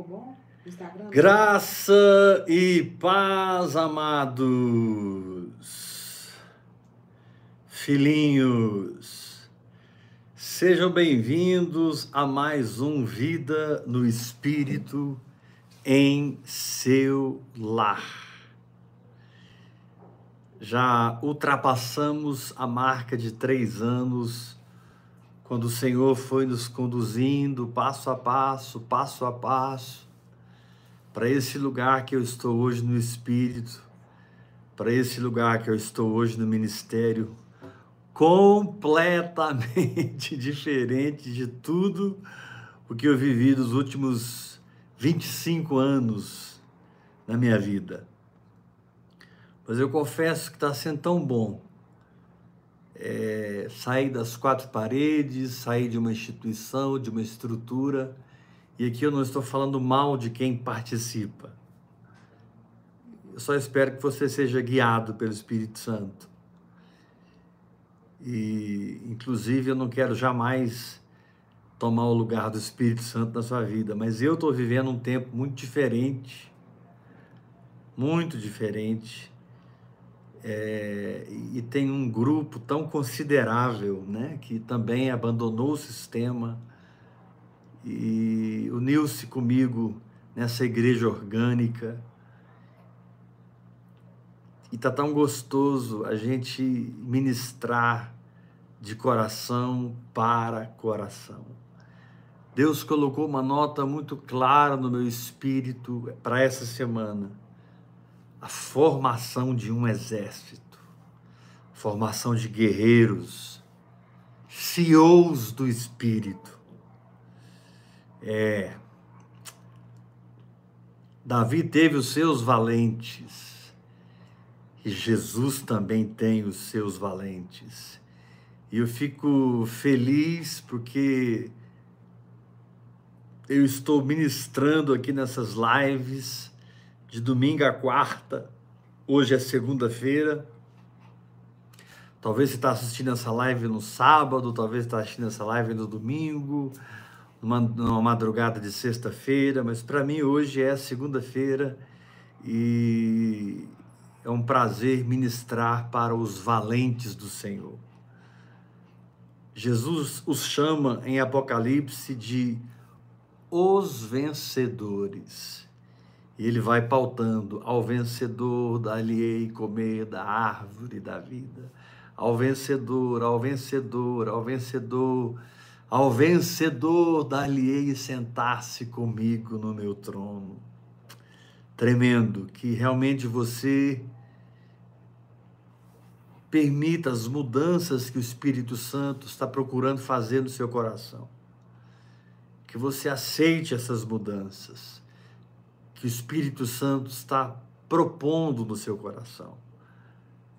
ficou bom? Instagram? Graça e paz, amados. Filhinhos, sejam bem-vindos a mais um Vida no Espírito em seu lar. Já ultrapassamos a marca de três anos quando o Senhor foi nos conduzindo passo a passo, passo a passo, para esse lugar que eu estou hoje no Espírito, para esse lugar que eu estou hoje no ministério, completamente diferente de tudo o que eu vivi nos últimos 25 anos na minha vida. Mas eu confesso que está sendo tão bom é, sair das quatro paredes, sair de uma instituição, de uma estrutura. E aqui eu não estou falando mal de quem participa. Eu só espero que você seja guiado pelo Espírito Santo. E, inclusive, eu não quero jamais tomar o lugar do Espírito Santo na sua vida, mas eu estou vivendo um tempo muito diferente, muito diferente, é, e tem um grupo tão considerável, né, que também abandonou o sistema e uniu-se comigo nessa igreja orgânica. E tá tão gostoso a gente ministrar de coração para coração. Deus colocou uma nota muito clara no meu espírito para essa semana a formação de um exército, formação de guerreiros, CEOs do espírito. É. Davi teve os seus valentes, e Jesus também tem os seus valentes. E eu fico feliz porque eu estou ministrando aqui nessas lives de domingo a quarta. Hoje é segunda-feira. Talvez você está assistindo essa live no sábado, talvez está assistindo essa live no domingo, numa, numa madrugada de sexta-feira, mas para mim hoje é segunda-feira e é um prazer ministrar para os valentes do Senhor. Jesus os chama em Apocalipse de os vencedores. E ele vai pautando ao vencedor dali comer da árvore da vida. Ao vencedor, ao vencedor, ao vencedor, ao vencedor dali sentar-se comigo no meu trono. Tremendo que realmente você permita as mudanças que o Espírito Santo está procurando fazer no seu coração. Que você aceite essas mudanças que o Espírito Santo está propondo no seu coração,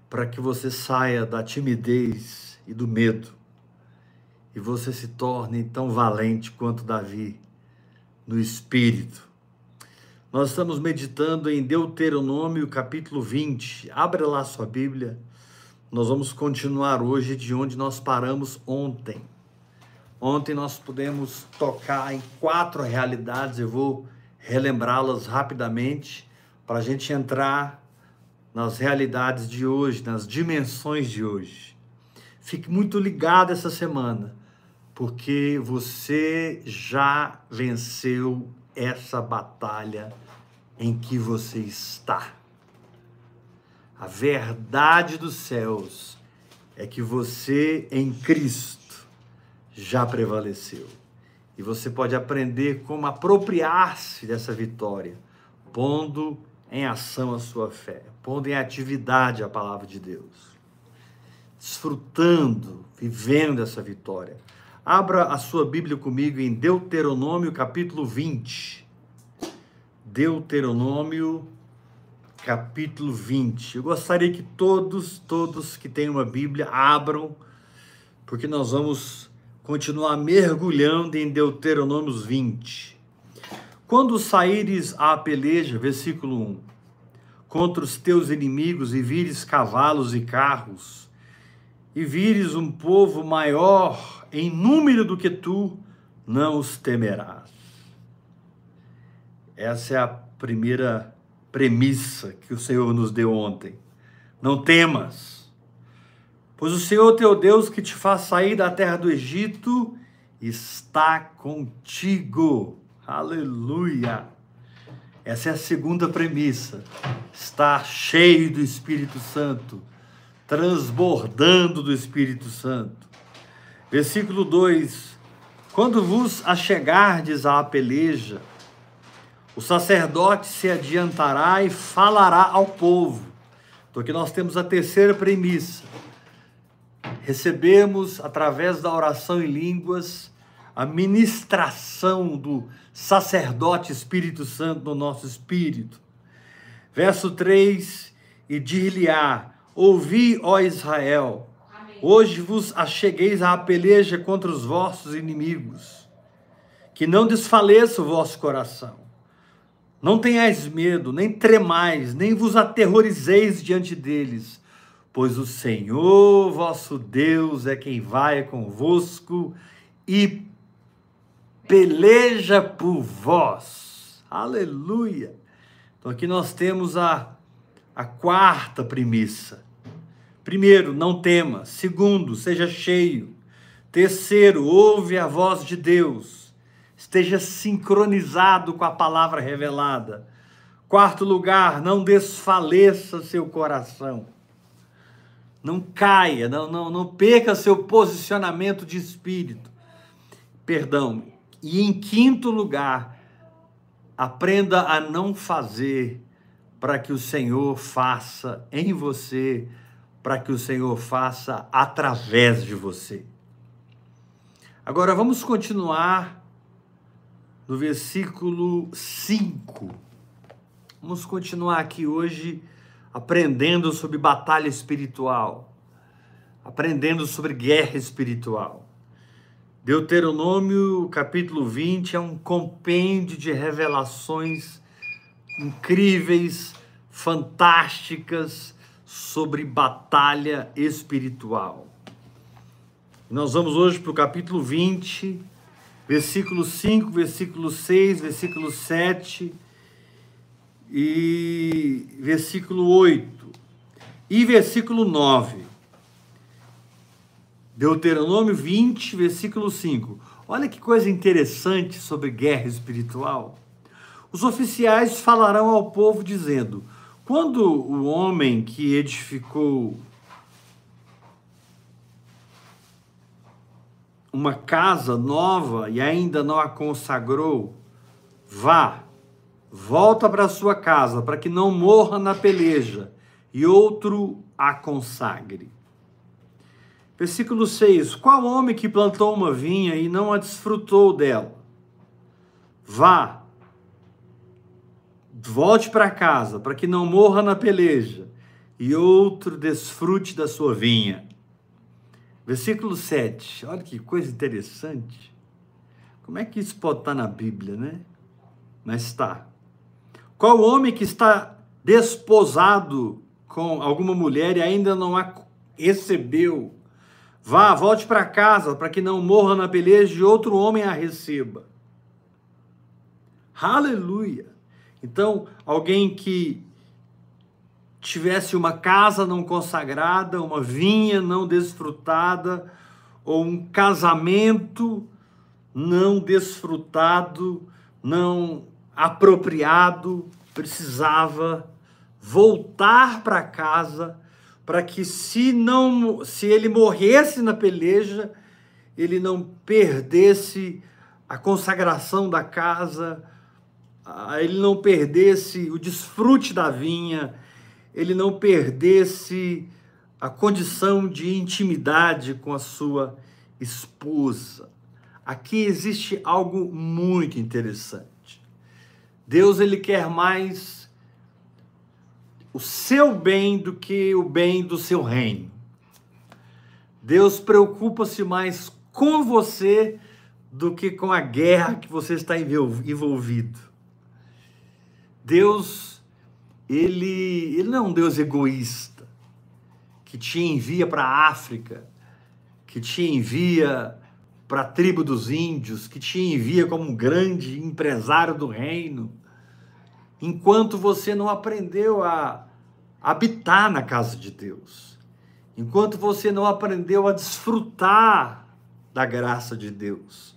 para que você saia da timidez e do medo e você se torne tão valente quanto Davi no espírito. Nós estamos meditando em Deuteronômio capítulo 20. Abra lá sua Bíblia. Nós vamos continuar hoje de onde nós paramos ontem. Ontem nós pudemos tocar em quatro realidades. Eu vou relembrá-las rapidamente para a gente entrar nas realidades de hoje, nas dimensões de hoje. Fique muito ligado essa semana, porque você já venceu essa batalha em que você está. A verdade dos céus é que você em Cristo já prevaleceu. E você pode aprender como apropriar-se dessa vitória, pondo em ação a sua fé, pondo em atividade a palavra de Deus, desfrutando, vivendo essa vitória. Abra a sua Bíblia comigo em Deuteronômio capítulo 20. Deuteronômio capítulo 20. Eu gostaria que todos, todos que têm uma Bíblia abram, porque nós vamos continuar mergulhando em Deuteronômio 20. Quando saíres à peleja, versículo 1, contra os teus inimigos e vires cavalos e carros, e vires um povo maior em número do que tu, não os temerás. Essa é a primeira premissa que o Senhor nos deu ontem. Não temas, pois o Senhor teu Deus que te faz sair da terra do Egito está contigo. Aleluia! Essa é a segunda premissa. Está cheio do Espírito Santo, transbordando do Espírito Santo. Versículo 2: Quando vos achegardes à peleja, o sacerdote se adiantará e falará ao povo. Então aqui nós temos a terceira premissa. Recebemos, através da oração em línguas, a ministração do sacerdote Espírito Santo no nosso espírito. Verso 3: E dir-lhe-á: Ouvi, ó Israel, Amém. hoje vos achegueis à peleja contra os vossos inimigos, que não desfaleça o vosso coração. Não tenhais medo, nem tremais, nem vos aterrorizeis diante deles, pois o Senhor vosso Deus é quem vai convosco e peleja por vós. Aleluia! Então aqui nós temos a, a quarta premissa. Primeiro, não tema. Segundo, seja cheio. Terceiro, ouve a voz de Deus. Esteja sincronizado com a palavra revelada. Quarto lugar, não desfaleça seu coração. Não caia, não, não, não perca seu posicionamento de espírito. Perdão, e em quinto lugar, aprenda a não fazer para que o Senhor faça em você, para que o Senhor faça através de você. Agora vamos continuar no versículo 5. Vamos continuar aqui hoje aprendendo sobre batalha espiritual, aprendendo sobre guerra espiritual. Deuteronômio, capítulo 20, é um compêndio de revelações incríveis, fantásticas sobre batalha espiritual. Nós vamos hoje para o capítulo 20, versículo 5, versículo 6, versículo 7 e versículo 8 e versículo 9. Deuteronômio 20, versículo 5. Olha que coisa interessante sobre guerra espiritual. Os oficiais falarão ao povo dizendo: quando o homem que edificou uma casa nova e ainda não a consagrou, vá, volta para sua casa, para que não morra na peleja, e outro a consagre. Versículo 6: Qual homem que plantou uma vinha e não a desfrutou dela? Vá, volte para casa, para que não morra na peleja, e outro desfrute da sua vinha. Versículo 7, olha que coisa interessante. Como é que isso pode estar na Bíblia, né? Mas está. Qual homem que está desposado com alguma mulher e ainda não a recebeu? Vá, volte para casa, para que não morra na peleja e outro homem a receba. Aleluia! Então, alguém que tivesse uma casa não consagrada, uma vinha não desfrutada, ou um casamento não desfrutado, não apropriado, precisava voltar para casa para que se não se ele morresse na peleja, ele não perdesse a consagração da casa, ele não perdesse o desfrute da vinha, ele não perdesse a condição de intimidade com a sua esposa. Aqui existe algo muito interessante. Deus ele quer mais o seu bem do que o bem do seu reino. Deus preocupa-se mais com você do que com a guerra que você está envolvido. Deus, ele, ele não é um Deus egoísta que te envia para a África, que te envia para a tribo dos índios, que te envia como um grande empresário do reino enquanto você não aprendeu a habitar na casa de Deus, enquanto você não aprendeu a desfrutar da graça de Deus,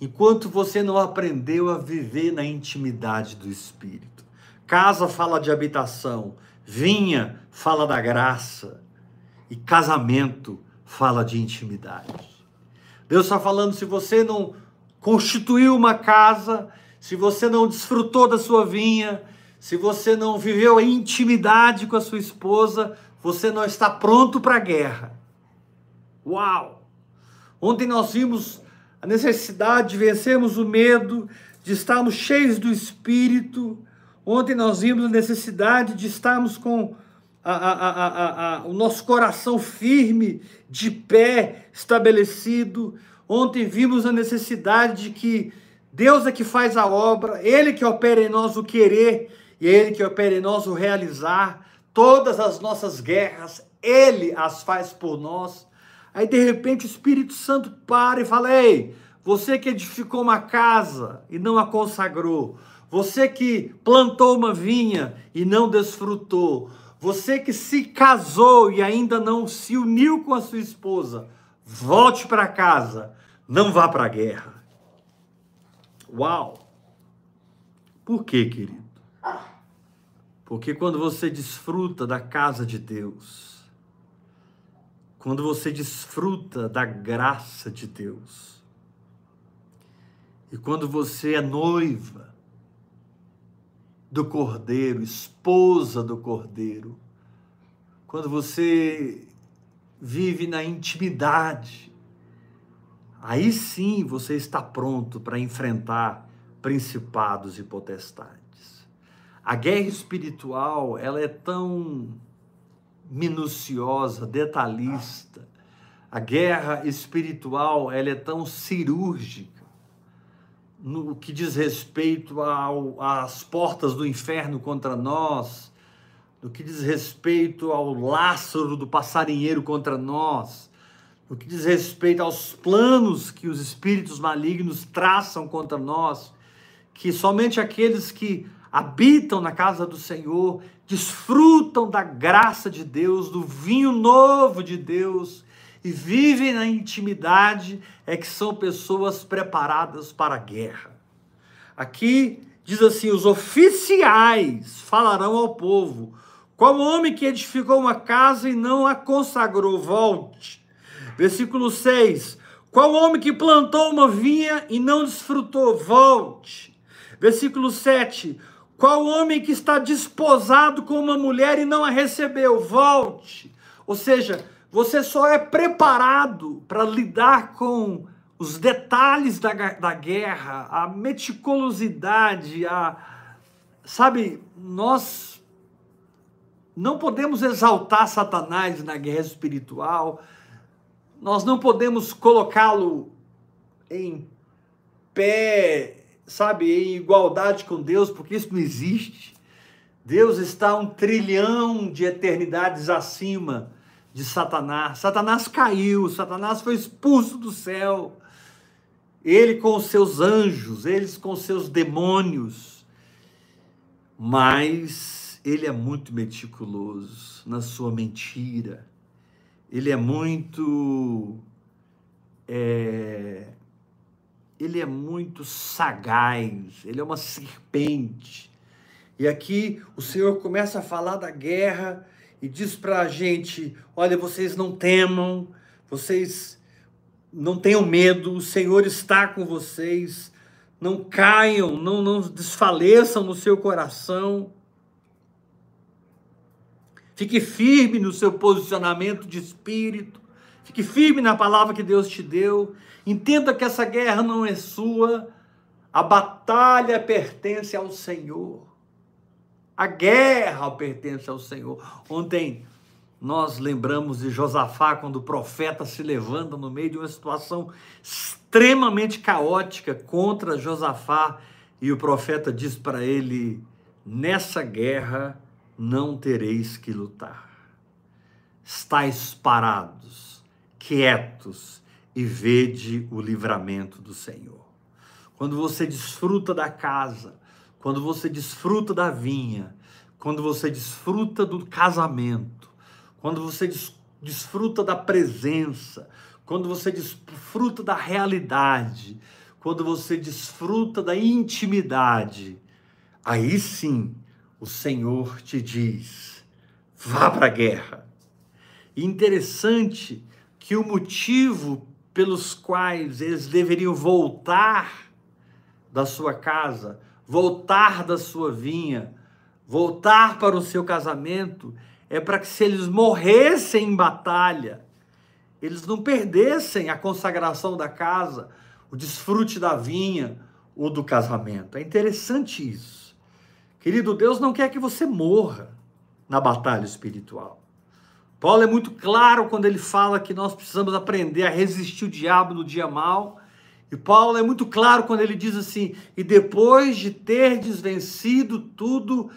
enquanto você não aprendeu a viver na intimidade do Espírito. Casa fala de habitação, vinha fala da graça e casamento fala de intimidade. Deus está falando: se você não constituiu uma casa, se você não desfrutou da sua vinha, se você não viveu a intimidade com a sua esposa, você não está pronto para a guerra. Uau! Ontem nós vimos a necessidade de vencermos o medo, de estarmos cheios do Espírito. Ontem nós vimos a necessidade de estarmos com a, a, a, o nosso coração firme, de pé, estabelecido. Ontem vimos a necessidade de que Deus é que faz a obra, Ele que opera em nós o querer e Ele que opera em nós o realizar. Todas as nossas guerras, Ele as faz por nós. Aí de repente o Espírito Santo para e fala: Ei, você que edificou uma casa e não a consagrou, você que plantou uma vinha e não desfrutou, você que se casou e ainda não se uniu com a sua esposa, volte para casa, não vá para a guerra. Uau! Por quê, querido? Porque quando você desfruta da casa de Deus, quando você desfruta da graça de Deus. E quando você é noiva do Cordeiro, esposa do Cordeiro, quando você vive na intimidade, aí sim você está pronto para enfrentar principados e potestades. A guerra espiritual, ela é tão minuciosa, detalhista. A guerra espiritual ela é tão cirúrgica no que diz respeito ao, às portas do inferno contra nós, no que diz respeito ao Lázaro do passarinheiro contra nós, no que diz respeito aos planos que os espíritos malignos traçam contra nós, que somente aqueles que habitam na casa do Senhor, desfrutam da graça de Deus, do vinho novo de Deus e vivem na intimidade, é que são pessoas preparadas para a guerra. Aqui diz assim: os oficiais falarão ao povo. Qual homem que edificou uma casa e não a consagrou? Volte. Versículo 6. Qual homem que plantou uma vinha e não desfrutou? Volte. Versículo 7. Qual homem que está desposado com uma mulher e não a recebeu? Volte. Ou seja, você só é preparado para lidar com os detalhes da, da guerra, a meticulosidade, a. Sabe, nós não podemos exaltar Satanás na guerra espiritual, nós não podemos colocá-lo em pé sabe, em igualdade com Deus, porque isso não existe. Deus está um trilhão de eternidades acima de Satanás. Satanás caiu, Satanás foi expulso do céu. Ele com os seus anjos, eles com os seus demônios. Mas ele é muito meticuloso na sua mentira. Ele é muito é, ele é muito sagaz, ele é uma serpente. E aqui o Senhor começa a falar da guerra e diz para a gente: olha, vocês não temam, vocês não tenham medo, o Senhor está com vocês, não caiam, não, não desfaleçam no seu coração. Fique firme no seu posicionamento de espírito, fique firme na palavra que Deus te deu Entenda que essa guerra não é sua, a batalha pertence ao Senhor. A guerra pertence ao Senhor. Ontem nós lembramos de Josafá quando o profeta se levanta no meio de uma situação extremamente caótica contra Josafá e o profeta diz para ele: Nessa guerra não tereis que lutar. Estais parados, quietos, e vede o livramento do Senhor. Quando você desfruta da casa, quando você desfruta da vinha, quando você desfruta do casamento, quando você des desfruta da presença, quando você desfruta da realidade, quando você desfruta da intimidade, aí sim o Senhor te diz: vá para a guerra. Interessante que o motivo pelos quais eles deveriam voltar da sua casa, voltar da sua vinha, voltar para o seu casamento, é para que se eles morressem em batalha, eles não perdessem a consagração da casa, o desfrute da vinha ou do casamento. É interessante isso. Querido, Deus não quer que você morra na batalha espiritual. Paulo é muito claro quando ele fala que nós precisamos aprender a resistir o diabo no dia mal. E Paulo é muito claro quando ele diz assim: e depois de ter desvencido tudo,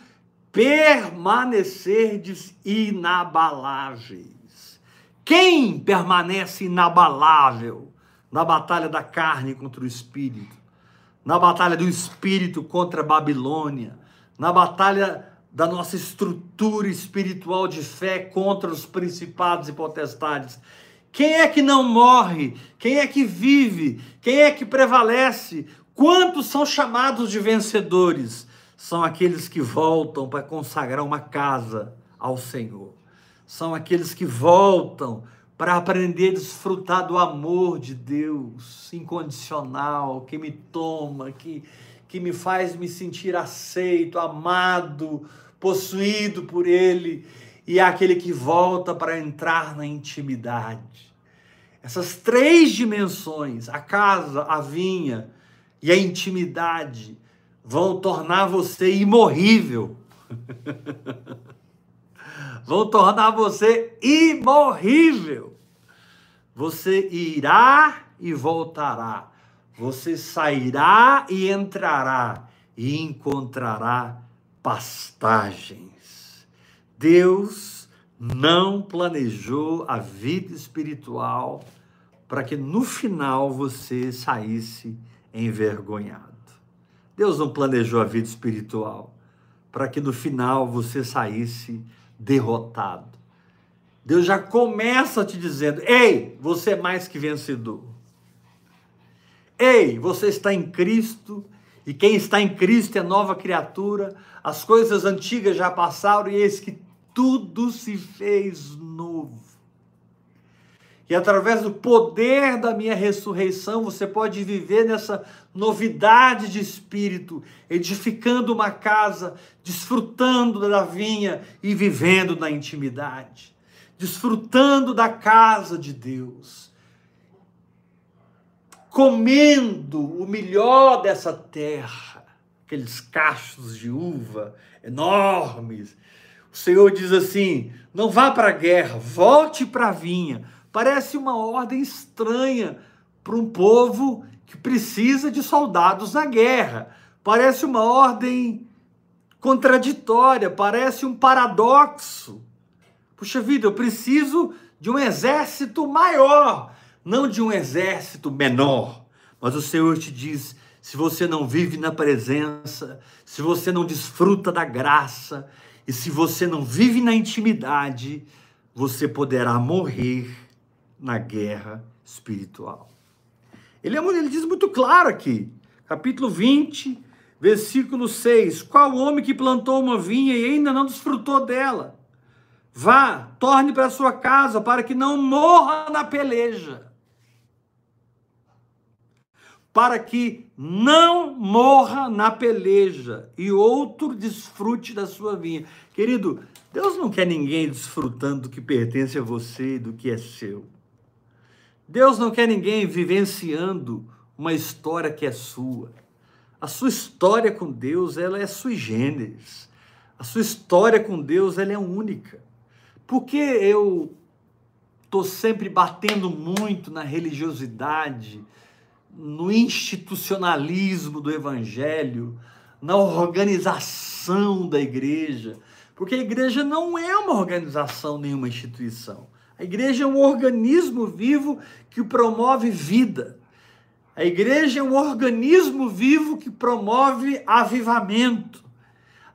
permanecerdes inabaláveis. Quem permanece inabalável na batalha da carne contra o espírito, na batalha do espírito contra a Babilônia, na batalha da nossa estrutura espiritual de fé contra os principados e potestades? Quem é que não morre? Quem é que vive? Quem é que prevalece? Quantos são chamados de vencedores? são aqueles que voltam para consagrar uma casa ao Senhor. São aqueles que voltam para aprender a desfrutar do amor de Deus incondicional, que me toma, que, que me faz me sentir aceito, amado, possuído por Ele, e é aquele que volta para entrar na intimidade. Essas três dimensões, a casa, a vinha e a intimidade, vão tornar você imorrível. vão tornar você imorrível. Você irá e voltará. Você sairá e entrará e encontrará pastagens. Deus não planejou a vida espiritual para que no final você saísse envergonhado. Deus não planejou a vida espiritual para que no final você saísse derrotado. Deus já começa te dizendo: ei, você é mais que vencedor. Ei, você está em Cristo e quem está em Cristo é nova criatura. As coisas antigas já passaram e eis que tudo se fez novo. E através do poder da minha ressurreição, você pode viver nessa novidade de espírito, edificando uma casa, desfrutando da vinha e vivendo na intimidade, desfrutando da casa de Deus, comendo o melhor dessa terra, aqueles cachos de uva enormes. O Senhor diz assim: não vá para a guerra, volte para a vinha Parece uma ordem estranha para um povo que precisa de soldados na guerra. Parece uma ordem contraditória, parece um paradoxo. Puxa vida, eu preciso de um exército maior, não de um exército menor. Mas o Senhor te diz: se você não vive na presença, se você não desfruta da graça, e se você não vive na intimidade, você poderá morrer na guerra espiritual. Ele, é, ele diz muito claro aqui, capítulo 20, versículo 6: Qual homem que plantou uma vinha e ainda não desfrutou dela? Vá, torne para sua casa, para que não morra na peleja. Para que não morra na peleja e outro desfrute da sua vinha. Querido, Deus não quer ninguém desfrutando do que pertence a você, do que é seu. Deus não quer ninguém vivenciando uma história que é sua. A sua história com Deus, ela é sui generis. A sua história com Deus, ela é única. Porque eu estou sempre batendo muito na religiosidade, no institucionalismo do evangelho, na organização da igreja, porque a igreja não é uma organização, nenhuma instituição. A igreja é um organismo vivo que promove vida. A igreja é um organismo vivo que promove avivamento.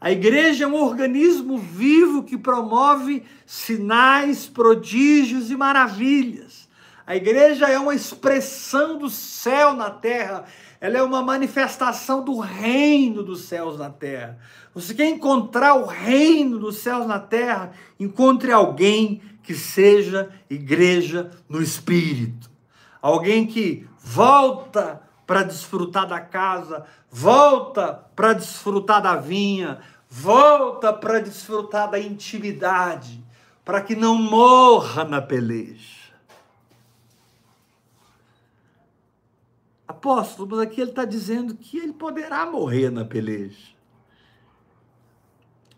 A igreja é um organismo vivo que promove sinais, prodígios e maravilhas. A igreja é uma expressão do céu na terra, ela é uma manifestação do reino dos céus na terra. Você quer encontrar o reino dos céus na terra? Encontre alguém que seja igreja no espírito. Alguém que volta para desfrutar da casa, volta para desfrutar da vinha, volta para desfrutar da intimidade, para que não morra na peleja. Apóstolo, mas aqui ele está dizendo que ele poderá morrer na peleja.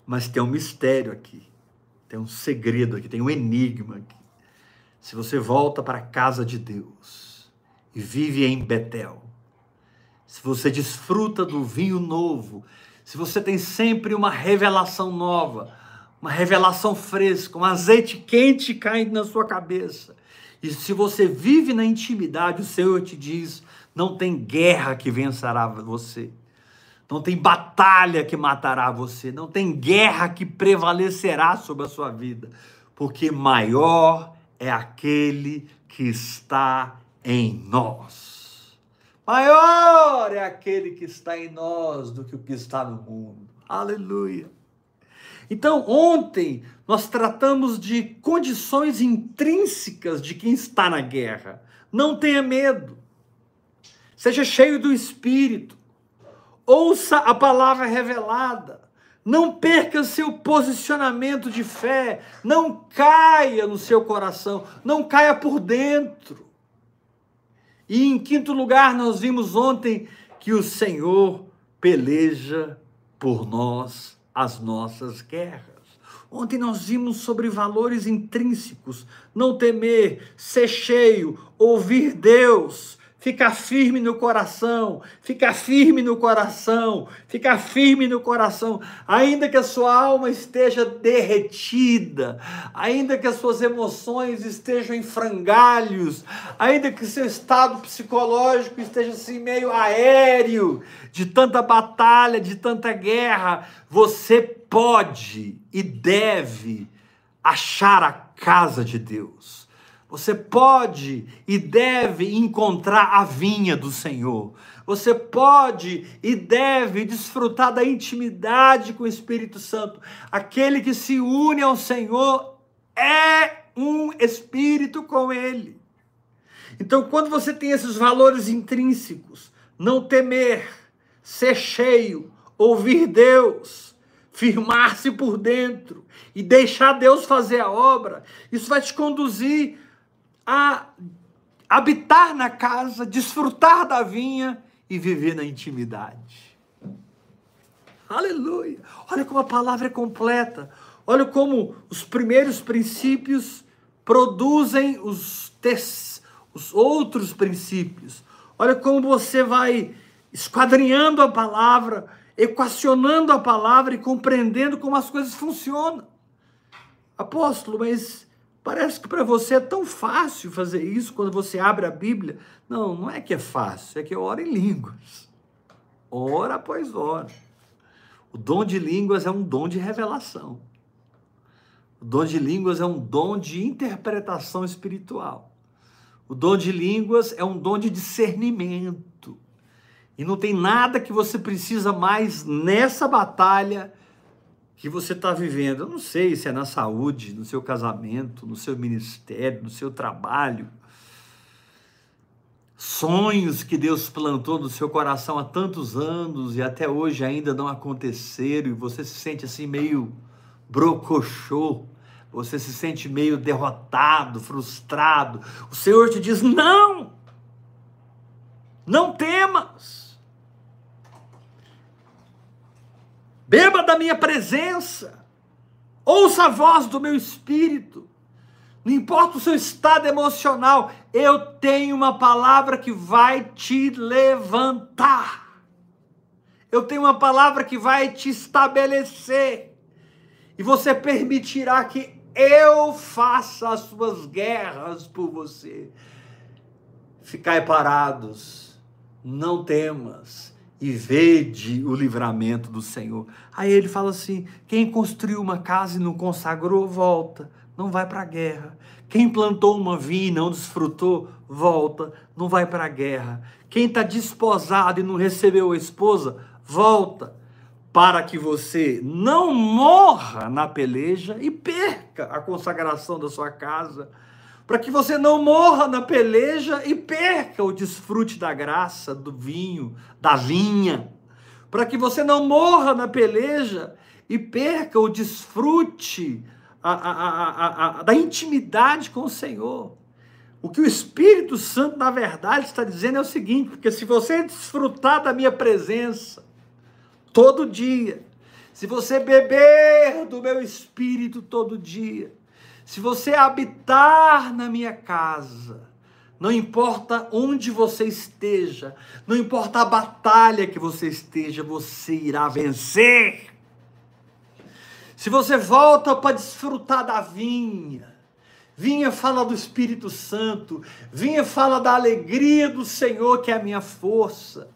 Mas tem um mistério aqui, tem um segredo aqui, tem um enigma aqui. Se você volta para a casa de Deus, e vive em Betel, se você desfruta do vinho novo, se você tem sempre uma revelação nova, uma revelação fresca, um azeite quente caindo na sua cabeça, e se você vive na intimidade, o Senhor te diz: não tem guerra que vencerá você. Não tem batalha que matará você, não tem guerra que prevalecerá sobre a sua vida, porque maior é aquele que está em nós. Maior é aquele que está em nós do que o que está no mundo. Aleluia. Então, ontem nós tratamos de condições intrínsecas de quem está na guerra. Não tenha medo. Seja cheio do espírito. Ouça a palavra revelada. Não perca seu posicionamento de fé. Não caia no seu coração. Não caia por dentro. E em quinto lugar, nós vimos ontem que o Senhor peleja por nós as nossas guerras. Ontem nós vimos sobre valores intrínsecos, não temer, ser cheio, ouvir Deus, Fica firme no coração, fica firme no coração, fica firme no coração, ainda que a sua alma esteja derretida, ainda que as suas emoções estejam em frangalhos, ainda que seu estado psicológico esteja assim meio aéreo, de tanta batalha, de tanta guerra, você pode e deve achar a casa de Deus você pode e deve encontrar a vinha do Senhor. Você pode e deve desfrutar da intimidade com o Espírito Santo. Aquele que se une ao Senhor é um espírito com ele. Então, quando você tem esses valores intrínsecos, não temer, ser cheio, ouvir Deus, firmar-se por dentro e deixar Deus fazer a obra, isso vai te conduzir a habitar na casa, desfrutar da vinha e viver na intimidade. Aleluia! Olha como a palavra é completa. Olha como os primeiros princípios produzem os, os outros princípios. Olha como você vai esquadrinhando a palavra, equacionando a palavra e compreendendo como as coisas funcionam. Apóstolo, mas Parece que para você é tão fácil fazer isso quando você abre a Bíblia. Não, não é que é fácil, é que eu oro em línguas. Hora após hora. O dom de línguas é um dom de revelação. O dom de línguas é um dom de interpretação espiritual. O dom de línguas é um dom de discernimento. E não tem nada que você precisa mais nessa batalha que você está vivendo. Eu não sei se é na saúde, no seu casamento, no seu ministério, no seu trabalho. Sonhos que Deus plantou no seu coração há tantos anos e até hoje ainda não aconteceram, e você se sente assim meio brocochô, você se sente meio derrotado, frustrado. O Senhor te diz: não, não temas. Beba da minha presença, ouça a voz do meu espírito. Não importa o seu estado emocional, eu tenho uma palavra que vai te levantar. Eu tenho uma palavra que vai te estabelecer. E você permitirá que eu faça as suas guerras por você. Ficai parados, não temas e vede o livramento do Senhor. Aí ele fala assim: quem construiu uma casa e não consagrou, volta, não vai para a guerra. Quem plantou uma vinha e não desfrutou, volta, não vai para a guerra. Quem está desposado e não recebeu a esposa, volta, para que você não morra na peleja e perca a consagração da sua casa para que você não morra na peleja e perca o desfrute da graça, do vinho, da vinha, para que você não morra na peleja e perca o desfrute a, a, a, da intimidade com o Senhor. O que o Espírito Santo, na verdade, está dizendo é o seguinte: porque se você desfrutar da minha presença todo dia, se você beber do meu Espírito todo dia, se você habitar na minha casa, não importa onde você esteja, não importa a batalha que você esteja, você irá vencer. Se você volta para desfrutar da vinha, vinha fala do Espírito Santo, vinha fala da alegria do Senhor que é a minha força.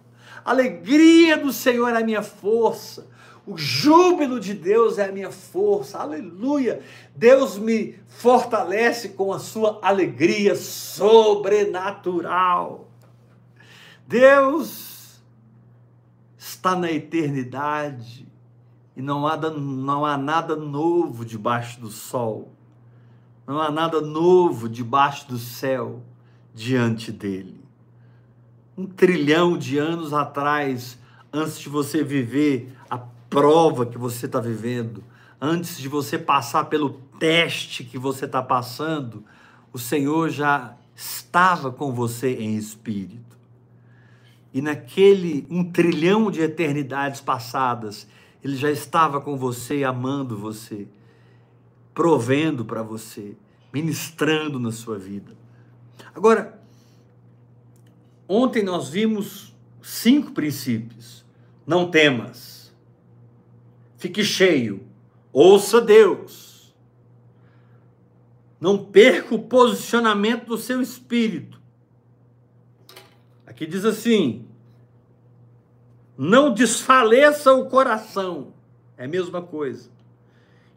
alegria do Senhor é a minha força. O júbilo de Deus é a minha força, aleluia. Deus me fortalece com a sua alegria sobrenatural. Deus está na eternidade e não há, não há nada novo debaixo do sol, não há nada novo debaixo do céu diante dele. Um trilhão de anos atrás, antes de você viver prova que você está vivendo, antes de você passar pelo teste que você está passando, o Senhor já estava com você em espírito. E naquele um trilhão de eternidades passadas, Ele já estava com você, amando você, provendo para você, ministrando na sua vida. Agora, ontem nós vimos cinco princípios. Não temas Fique cheio. Ouça Deus. Não perca o posicionamento do seu espírito. Aqui diz assim: não desfaleça o coração. É a mesma coisa.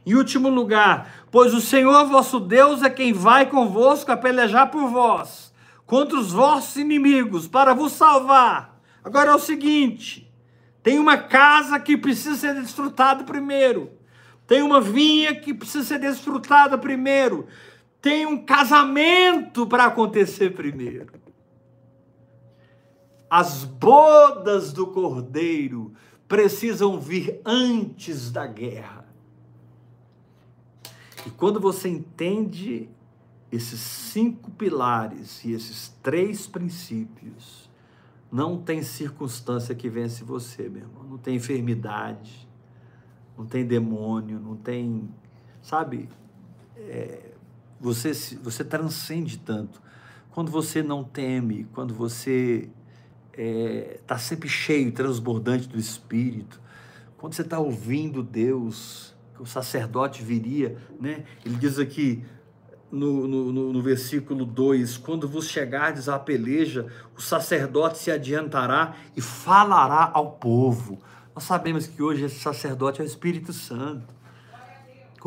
Em último lugar, pois o Senhor vosso Deus é quem vai convosco a pelejar por vós, contra os vossos inimigos, para vos salvar. Agora é o seguinte: tem uma casa que precisa ser desfrutada primeiro. Tem uma vinha que precisa ser desfrutada primeiro. Tem um casamento para acontecer primeiro. As bodas do cordeiro precisam vir antes da guerra. E quando você entende esses cinco pilares e esses três princípios, não tem circunstância que vence você, meu irmão. Não tem enfermidade, não tem demônio, não tem. Sabe? É, você, você transcende tanto. Quando você não teme, quando você está é, tá sempre cheio, transbordante do Espírito, quando você está ouvindo Deus, o sacerdote viria, né? Ele diz aqui: no, no, no, versículo 2: Quando vos chegardes à peleja, o sacerdote se adiantará e falará ao povo. Nós sabemos que hoje esse sacerdote é o Espírito Santo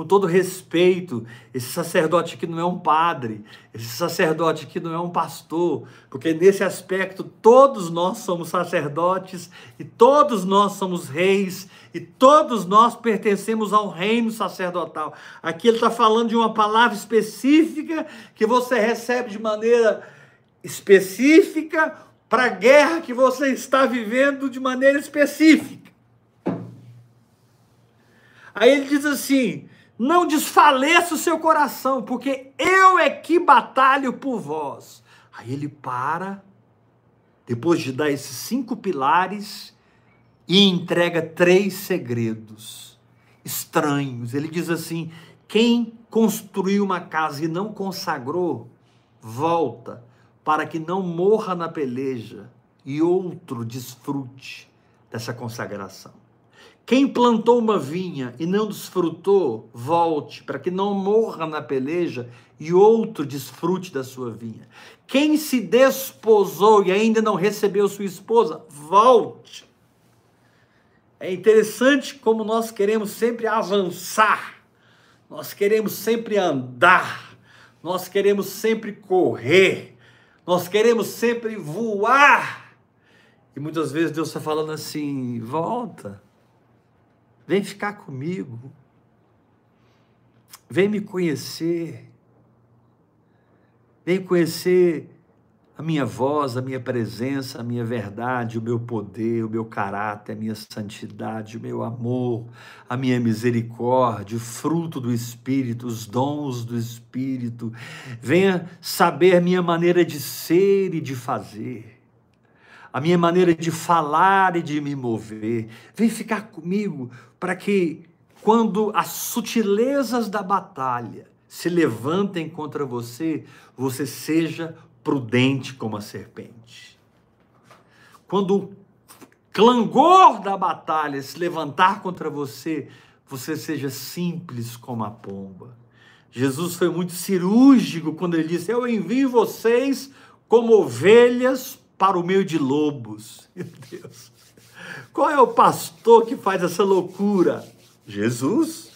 com todo respeito, esse sacerdote aqui não é um padre, esse sacerdote aqui não é um pastor, porque nesse aspecto todos nós somos sacerdotes e todos nós somos reis e todos nós pertencemos ao reino sacerdotal. Aqui ele está falando de uma palavra específica que você recebe de maneira específica para a guerra que você está vivendo de maneira específica. Aí ele diz assim: não desfaleça o seu coração, porque eu é que batalho por vós. Aí ele para, depois de dar esses cinco pilares, e entrega três segredos estranhos. Ele diz assim: quem construiu uma casa e não consagrou, volta, para que não morra na peleja e outro desfrute dessa consagração. Quem plantou uma vinha e não desfrutou, volte, para que não morra na peleja e outro desfrute da sua vinha. Quem se desposou e ainda não recebeu sua esposa, volte. É interessante como nós queremos sempre avançar, nós queremos sempre andar, nós queremos sempre correr, nós queremos sempre voar. E muitas vezes Deus está falando assim: volta Vem ficar comigo. Vem me conhecer. Vem conhecer a minha voz, a minha presença, a minha verdade, o meu poder, o meu caráter, a minha santidade, o meu amor, a minha misericórdia, o fruto do Espírito, os dons do Espírito. Venha saber minha maneira de ser e de fazer a minha maneira de falar e de me mover. Vem ficar comigo para que, quando as sutilezas da batalha se levantem contra você, você seja prudente como a serpente. Quando o clangor da batalha se levantar contra você, você seja simples como a pomba. Jesus foi muito cirúrgico quando ele disse: Eu envio vocês como ovelhas para o meio de lobos. Meu Deus. Qual é o pastor que faz essa loucura? Jesus.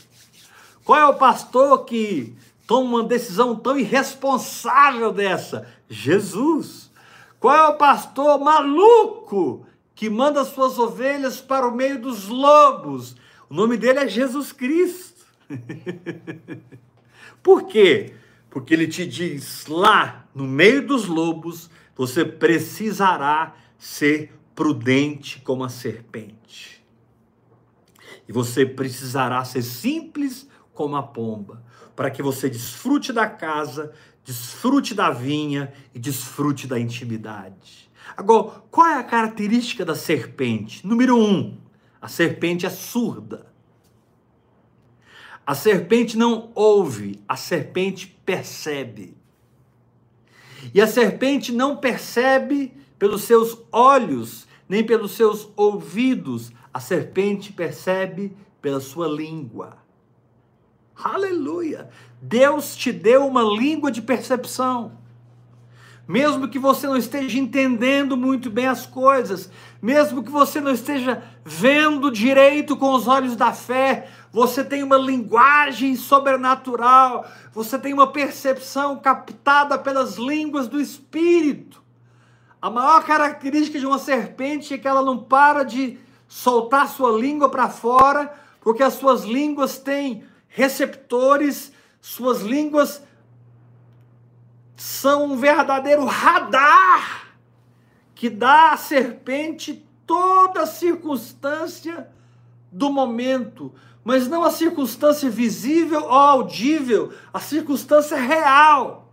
Qual é o pastor que toma uma decisão tão irresponsável dessa? Jesus. Qual é o pastor maluco que manda suas ovelhas para o meio dos lobos? O nome dele é Jesus Cristo. Por quê? Porque ele te diz lá, no meio dos lobos, você precisará ser prudente como a serpente. E você precisará ser simples como a pomba, para que você desfrute da casa, desfrute da vinha e desfrute da intimidade. Agora, qual é a característica da serpente? Número um, a serpente é surda. A serpente não ouve, a serpente percebe. E a serpente não percebe pelos seus olhos, nem pelos seus ouvidos. A serpente percebe pela sua língua. Aleluia! Deus te deu uma língua de percepção. Mesmo que você não esteja entendendo muito bem as coisas, mesmo que você não esteja vendo direito com os olhos da fé, você tem uma linguagem sobrenatural, você tem uma percepção captada pelas línguas do Espírito. A maior característica de uma serpente é que ela não para de soltar sua língua para fora, porque as suas línguas têm receptores, suas línguas são um verdadeiro radar que dá à serpente toda circunstância do momento mas não a circunstância visível ou audível, a circunstância real,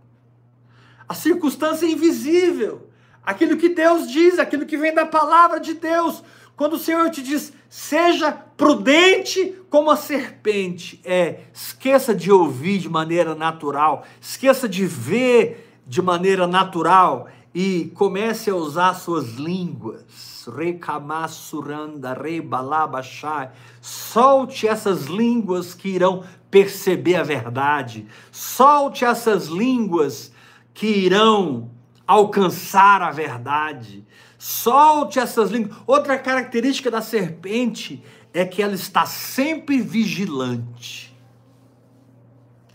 a circunstância invisível, aquilo que Deus diz, aquilo que vem da palavra de Deus. Quando o Senhor te diz, seja prudente como a serpente, é, esqueça de ouvir de maneira natural, esqueça de ver de maneira natural e comece a usar suas línguas Rekamassuranda, Rebalabashai. Solte essas línguas que irão perceber a verdade. Solte essas línguas que irão alcançar a verdade. Solte essas línguas. Outra característica da serpente é que ela está sempre vigilante.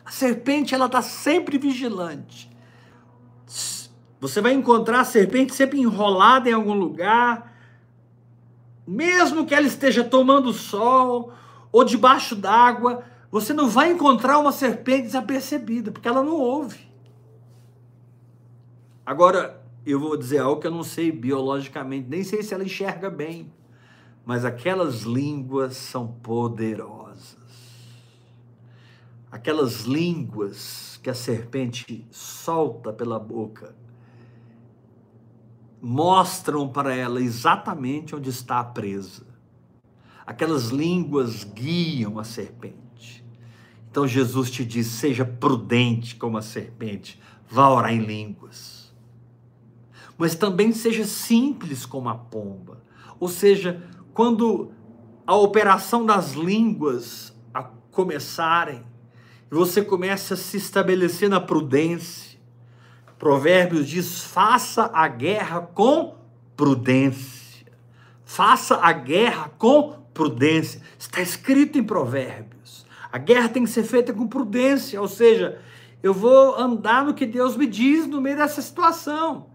A serpente ela está sempre vigilante. Você vai encontrar a serpente sempre enrolada em algum lugar, mesmo que ela esteja tomando sol ou debaixo d'água, você não vai encontrar uma serpente desapercebida, porque ela não ouve. Agora, eu vou dizer algo que eu não sei biologicamente, nem sei se ela enxerga bem, mas aquelas línguas são poderosas. Aquelas línguas que a serpente solta pela boca mostram para ela exatamente onde está a presa. Aquelas línguas guiam a serpente. Então Jesus te diz: seja prudente como a serpente, vá orar em línguas. Mas também seja simples como a pomba. Ou seja, quando a operação das línguas a começarem, você começa a se estabelecer na prudência. Provérbios diz: faça a guerra com prudência. Faça a guerra com prudência. Está escrito em Provérbios. A guerra tem que ser feita com prudência, ou seja, eu vou andar no que Deus me diz no meio dessa situação.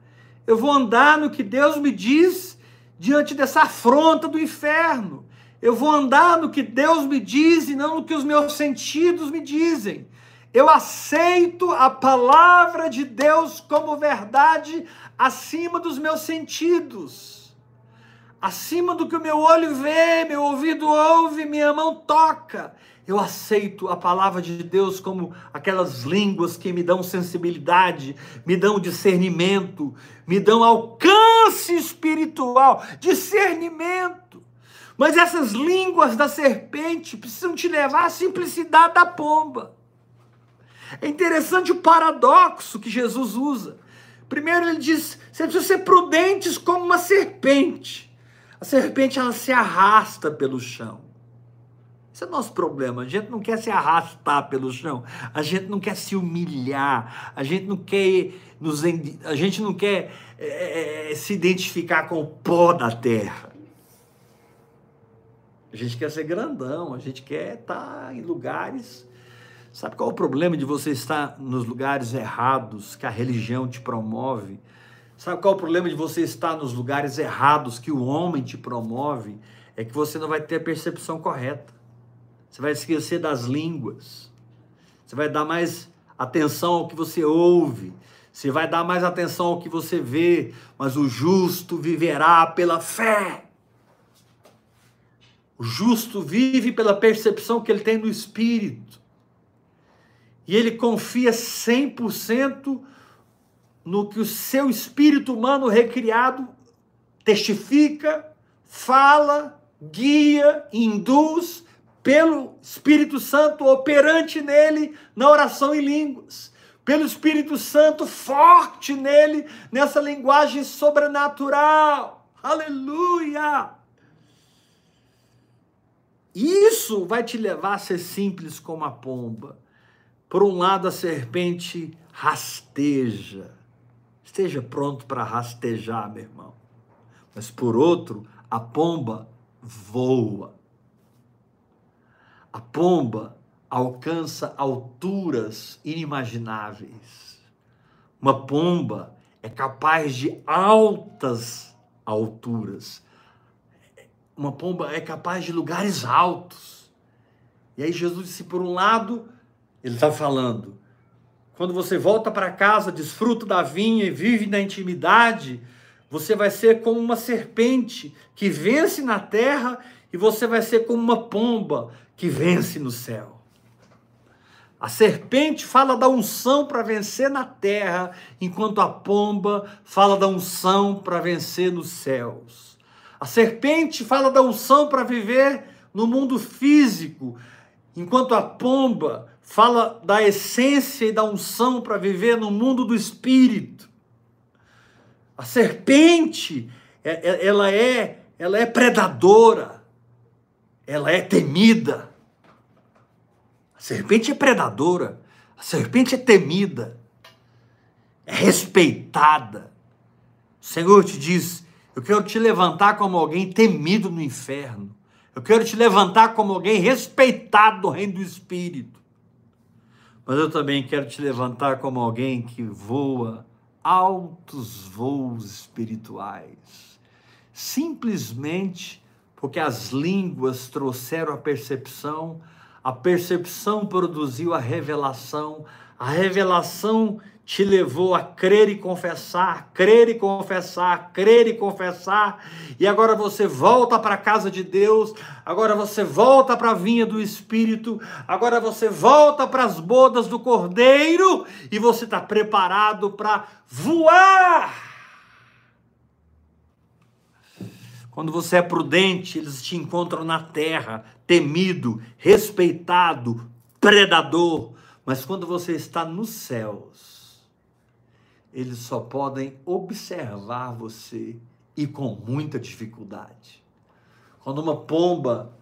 Eu vou andar no que Deus me diz diante dessa afronta do inferno. Eu vou andar no que Deus me diz e não no que os meus sentidos me dizem. Eu aceito a palavra de Deus como verdade acima dos meus sentidos. Acima do que o meu olho vê, meu ouvido ouve, minha mão toca. Eu aceito a palavra de Deus como aquelas línguas que me dão sensibilidade, me dão discernimento, me dão alcance espiritual, discernimento. Mas essas línguas da serpente precisam te levar à simplicidade da pomba. É interessante o paradoxo que Jesus usa. Primeiro ele diz: você precisa ser prudentes como uma serpente. A serpente ela se arrasta pelo chão. Esse é o nosso problema. A gente não quer se arrastar pelo chão. A gente não quer se humilhar. A gente não quer nos, a gente não quer é, é, se identificar com o pó da terra. A gente quer ser grandão. A gente quer estar em lugares. Sabe qual é o problema de você estar nos lugares errados que a religião te promove? Sabe qual é o problema de você estar nos lugares errados que o homem te promove? É que você não vai ter a percepção correta. Você vai esquecer das línguas. Você vai dar mais atenção ao que você ouve. Você vai dar mais atenção ao que você vê. Mas o justo viverá pela fé. O justo vive pela percepção que ele tem no espírito. E ele confia 100% no que o seu espírito humano recriado testifica, fala, guia, induz pelo Espírito Santo operante nele na oração em línguas, pelo Espírito Santo forte nele nessa linguagem sobrenatural. Aleluia! Isso vai te levar a ser simples como a pomba. Por um lado, a serpente rasteja. Esteja pronto para rastejar, meu irmão. Mas por outro, a pomba voa. A pomba alcança alturas inimagináveis. Uma pomba é capaz de altas alturas. Uma pomba é capaz de lugares altos. E aí Jesus disse: por um lado, ele está falando, quando você volta para casa, desfruta da vinha e vive na intimidade, você vai ser como uma serpente que vence na terra e você vai ser como uma pomba que vence no céu. A serpente fala da unção para vencer na terra, enquanto a pomba fala da unção para vencer nos céus. A serpente fala da unção para viver no mundo físico, enquanto a pomba fala da essência e da unção para viver no mundo do espírito. A serpente, é, é, ela é, ela é predadora, ela é temida. A serpente é predadora, a serpente é temida, é respeitada. O Senhor te diz: Eu quero te levantar como alguém temido no inferno. Eu quero te levantar como alguém respeitado no reino do Espírito. Mas eu também quero te levantar como alguém que voa altos voos espirituais. Simplesmente porque as línguas trouxeram a percepção, a percepção produziu a revelação, a revelação te levou a crer e confessar, crer e confessar, crer e confessar, e agora você volta para a casa de Deus, agora você volta para a vinha do Espírito, agora você volta para as bodas do Cordeiro, e você está preparado para voar. Quando você é prudente, eles te encontram na terra, temido, respeitado, predador. Mas quando você está nos céus, eles só podem observar você e com muita dificuldade. Quando uma pomba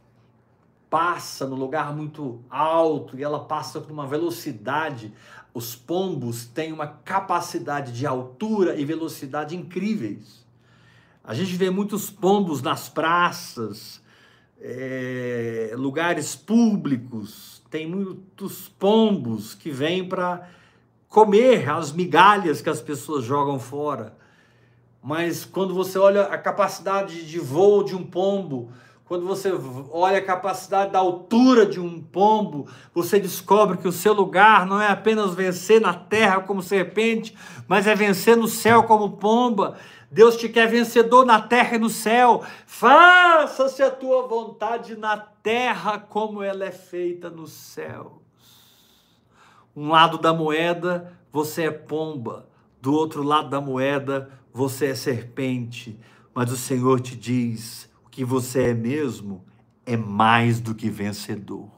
passa no lugar muito alto e ela passa com uma velocidade. Os pombos têm uma capacidade de altura e velocidade incríveis. A gente vê muitos pombos nas praças, é, lugares públicos, tem muitos pombos que vêm para comer as migalhas que as pessoas jogam fora. Mas quando você olha a capacidade de voo de um pombo, quando você olha a capacidade da altura de um pombo, você descobre que o seu lugar não é apenas vencer na terra como serpente, mas é vencer no céu como pomba. Deus te quer vencedor na terra e no céu. Faça-se a tua vontade na terra como ela é feita nos céus. Um lado da moeda, você é pomba. Do outro lado da moeda, você é serpente. Mas o Senhor te diz: o que você é mesmo é mais do que vencedor.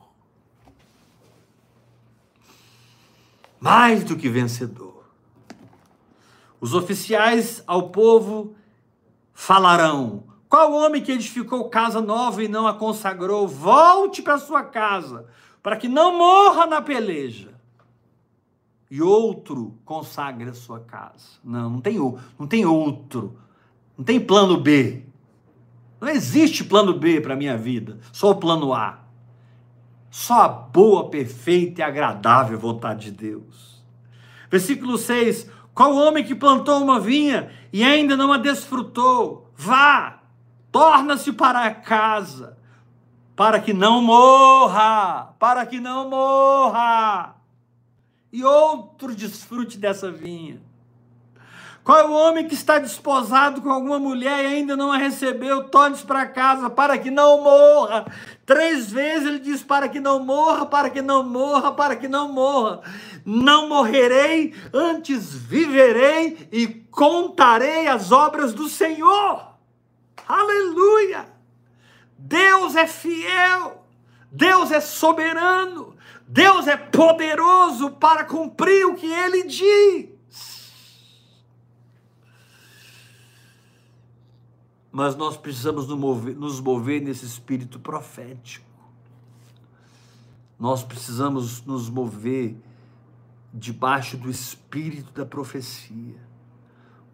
Mais do que vencedor. Os oficiais ao povo falarão: Qual homem que edificou casa nova e não a consagrou? Volte para sua casa, para que não morra na peleja. E outro consagre a sua casa. Não, não tem, não tem outro. Não tem plano B. Não existe plano B para a minha vida, só o plano A. Só a boa, perfeita e agradável vontade de Deus. Versículo 6: qual homem que plantou uma vinha e ainda não a desfrutou? Vá, torna-se para casa, para que não morra, para que não morra. E outro desfrute dessa vinha. Qual é o homem que está desposado com alguma mulher e ainda não a recebeu? Torne-se para casa para que não morra. Três vezes ele diz: para que não morra, para que não morra, para que não morra. Não morrerei, antes viverei e contarei as obras do Senhor. Aleluia! Deus é fiel, Deus é soberano, Deus é poderoso para cumprir o que ele diz. mas nós precisamos nos mover, nesse espírito profético. Nós precisamos nos mover debaixo do espírito da profecia.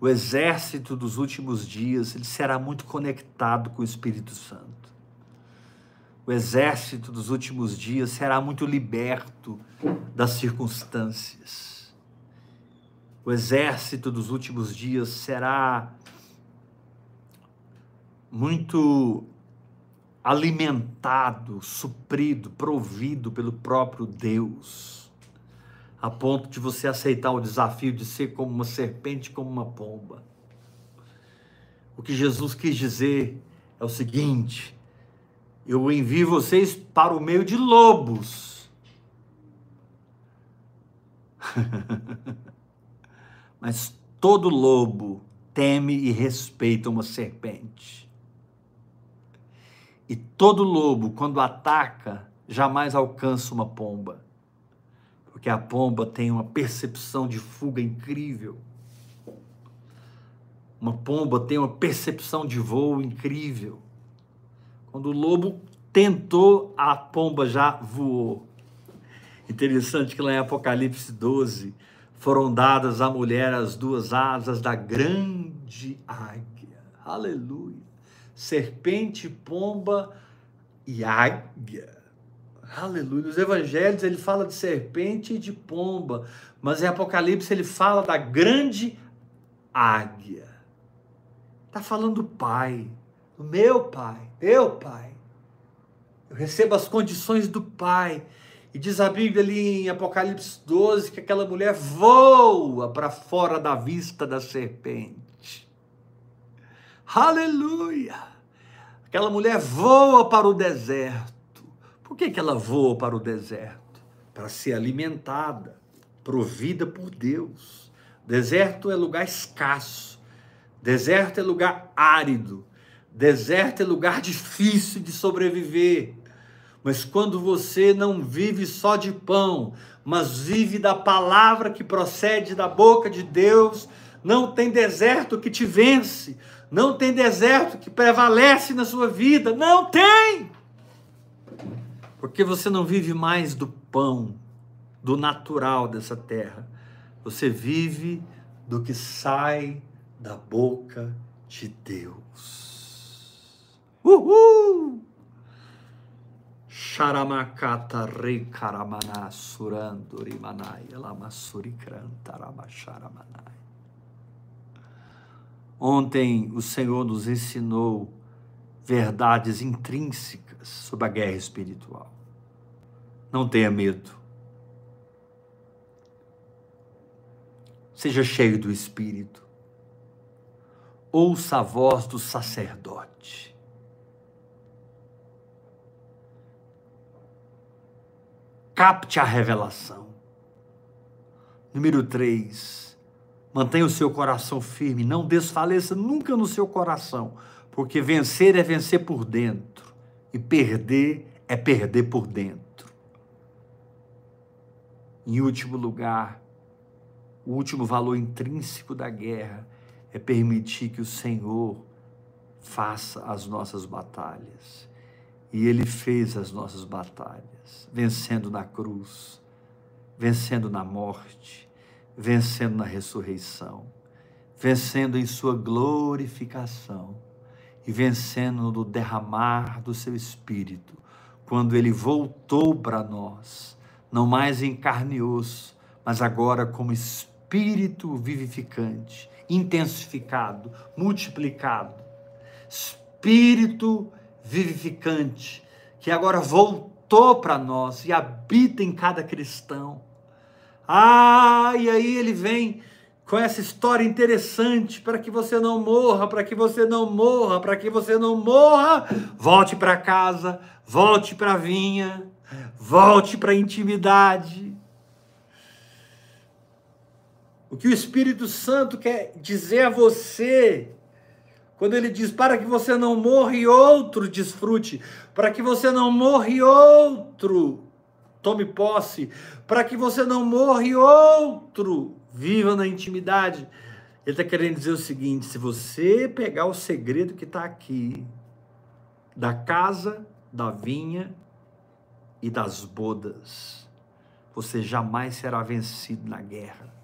O exército dos últimos dias, ele será muito conectado com o Espírito Santo. O exército dos últimos dias será muito liberto das circunstâncias. O exército dos últimos dias será muito alimentado, suprido, provido pelo próprio Deus, a ponto de você aceitar o desafio de ser como uma serpente, como uma pomba. O que Jesus quis dizer é o seguinte: eu envio vocês para o meio de lobos. Mas todo lobo teme e respeita uma serpente. E todo lobo, quando ataca, jamais alcança uma pomba. Porque a pomba tem uma percepção de fuga incrível. Uma pomba tem uma percepção de voo incrível. Quando o lobo tentou, a pomba já voou. Interessante que lá em Apocalipse 12 foram dadas à mulher as duas asas da grande águia. Aleluia serpente, pomba e águia. Aleluia. Nos evangelhos ele fala de serpente e de pomba, mas em Apocalipse ele fala da grande águia. Está falando do Pai, do meu Pai, meu Pai. Eu recebo as condições do Pai. E diz a Bíblia ali em Apocalipse 12 que aquela mulher voa para fora da vista da serpente. Aleluia! Aquela mulher voa para o deserto. Por que, que ela voa para o deserto? Para ser alimentada, provida por Deus. Deserto é lugar escasso. Deserto é lugar árido. Deserto é lugar difícil de sobreviver. Mas quando você não vive só de pão, mas vive da palavra que procede da boca de Deus, não tem deserto que te vence, não tem deserto que prevalece na sua vida. Não tem! Porque você não vive mais do pão, do natural dessa terra. Você vive do que sai da boca de Deus. Uhul! Charamakata Rekaramana Suranduri Manaya Lamasuri Krantarabacharamanai. Ontem o Senhor nos ensinou verdades intrínsecas sobre a guerra espiritual. Não tenha medo. Seja cheio do Espírito. Ouça a voz do sacerdote. Capte a revelação. Número 3 Mantenha o seu coração firme, não desfaleça nunca no seu coração, porque vencer é vencer por dentro e perder é perder por dentro. Em último lugar, o último valor intrínseco da guerra é permitir que o Senhor faça as nossas batalhas. E ele fez as nossas batalhas, vencendo na cruz, vencendo na morte, vencendo na ressurreição, vencendo em sua glorificação e vencendo no derramar do seu espírito, quando ele voltou para nós, não mais em carne e osso, mas agora como espírito vivificante, intensificado, multiplicado. Espírito vivificante, que agora voltou para nós e habita em cada cristão ah, e aí ele vem com essa história interessante para que você não morra, para que você não morra, para que você não morra. Volte para casa, volte para a vinha, volte para a intimidade. O que o Espírito Santo quer dizer a você, quando ele diz para que você não morra e outro desfrute, para que você não morra e outro tome posse, para que você não morra e outro viva na intimidade. Ele está querendo dizer o seguinte: se você pegar o segredo que está aqui, da casa, da vinha e das bodas, você jamais será vencido na guerra.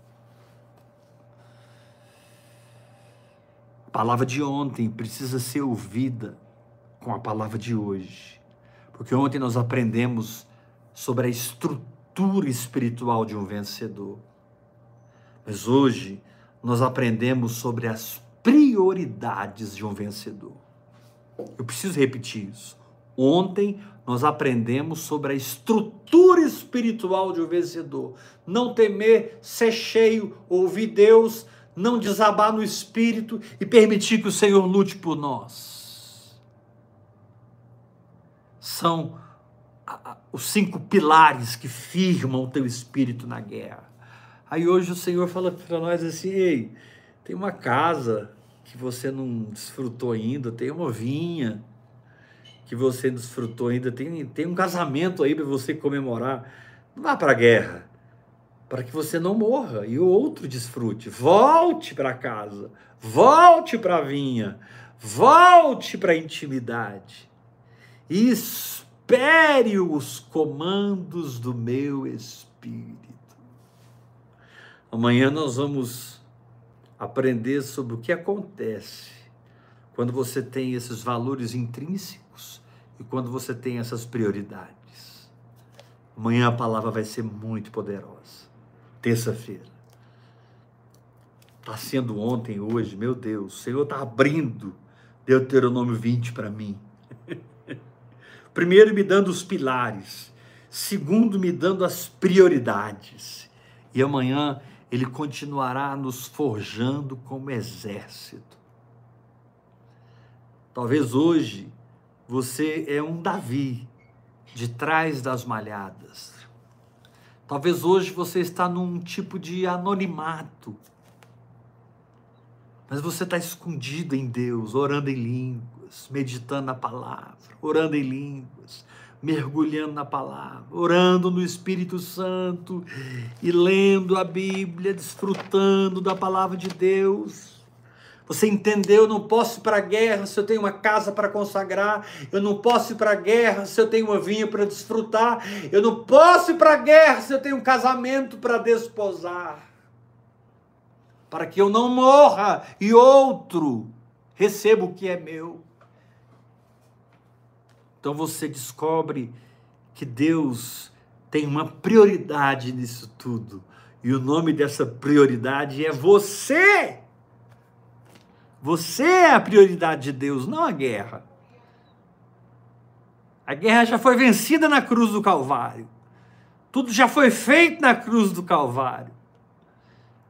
Palavra de ontem precisa ser ouvida com a palavra de hoje. Porque ontem nós aprendemos sobre a estrutura espiritual de um vencedor. Mas hoje nós aprendemos sobre as prioridades de um vencedor. Eu preciso repetir isso. Ontem nós aprendemos sobre a estrutura espiritual de um vencedor. Não temer, ser cheio, ouvir Deus, não desabar no espírito e permitir que o Senhor lute por nós. São os cinco pilares que firmam o teu espírito na guerra. Aí hoje o Senhor fala para nós assim: ei, tem uma casa que você não desfrutou ainda, tem uma vinha que você desfrutou ainda, tem, tem um casamento aí para você comemorar. Não vá para a guerra, para que você não morra e o outro desfrute. Volte para casa, volte para a vinha, volte para a intimidade. Isso espere os comandos do meu espírito. Amanhã nós vamos aprender sobre o que acontece quando você tem esses valores intrínsecos e quando você tem essas prioridades. Amanhã a palavra vai ser muito poderosa. Terça-feira. Está sendo ontem, hoje, meu Deus, o Senhor está abrindo Deuteronômio 20 para mim. Primeiro, me dando os pilares. Segundo, me dando as prioridades. E amanhã ele continuará nos forjando como exército. Talvez hoje você é um Davi de trás das malhadas. Talvez hoje você está num tipo de anonimato. Mas você está escondido em Deus, orando em língua línguas, meditando na palavra, orando em línguas, mergulhando na palavra, orando no Espírito Santo e lendo a Bíblia, desfrutando da palavra de Deus. Você entendeu? Eu não posso ir para a guerra se eu tenho uma casa para consagrar. Eu não posso ir para a guerra se eu tenho uma vinha para desfrutar. Eu não posso ir para a guerra se eu tenho um casamento para desposar. Para que eu não morra e outro receba o que é meu. Então você descobre que Deus tem uma prioridade nisso tudo. E o nome dessa prioridade é você. Você é a prioridade de Deus, não a guerra. A guerra já foi vencida na cruz do Calvário. Tudo já foi feito na cruz do Calvário.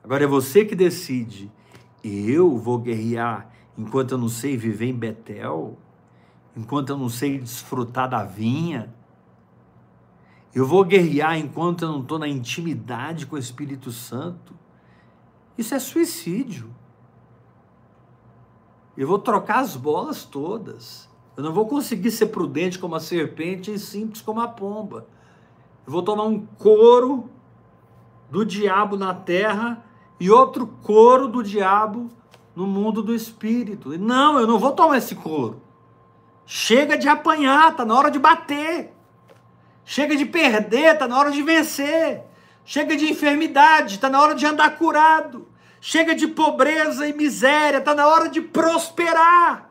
Agora é você que decide. Eu vou guerrear enquanto eu não sei viver em Betel, enquanto eu não sei desfrutar da vinha. Eu vou guerrear enquanto eu não estou na intimidade com o Espírito Santo. Isso é suicídio. Eu vou trocar as bolas todas. Eu não vou conseguir ser prudente como a serpente e simples como a pomba. Eu vou tomar um couro do diabo na terra e outro couro do diabo no mundo do espírito. Não, eu não vou tomar esse couro. Chega de apanhar, tá na hora de bater. Chega de perder, tá na hora de vencer. Chega de enfermidade, tá na hora de andar curado. Chega de pobreza e miséria, está na hora de prosperar.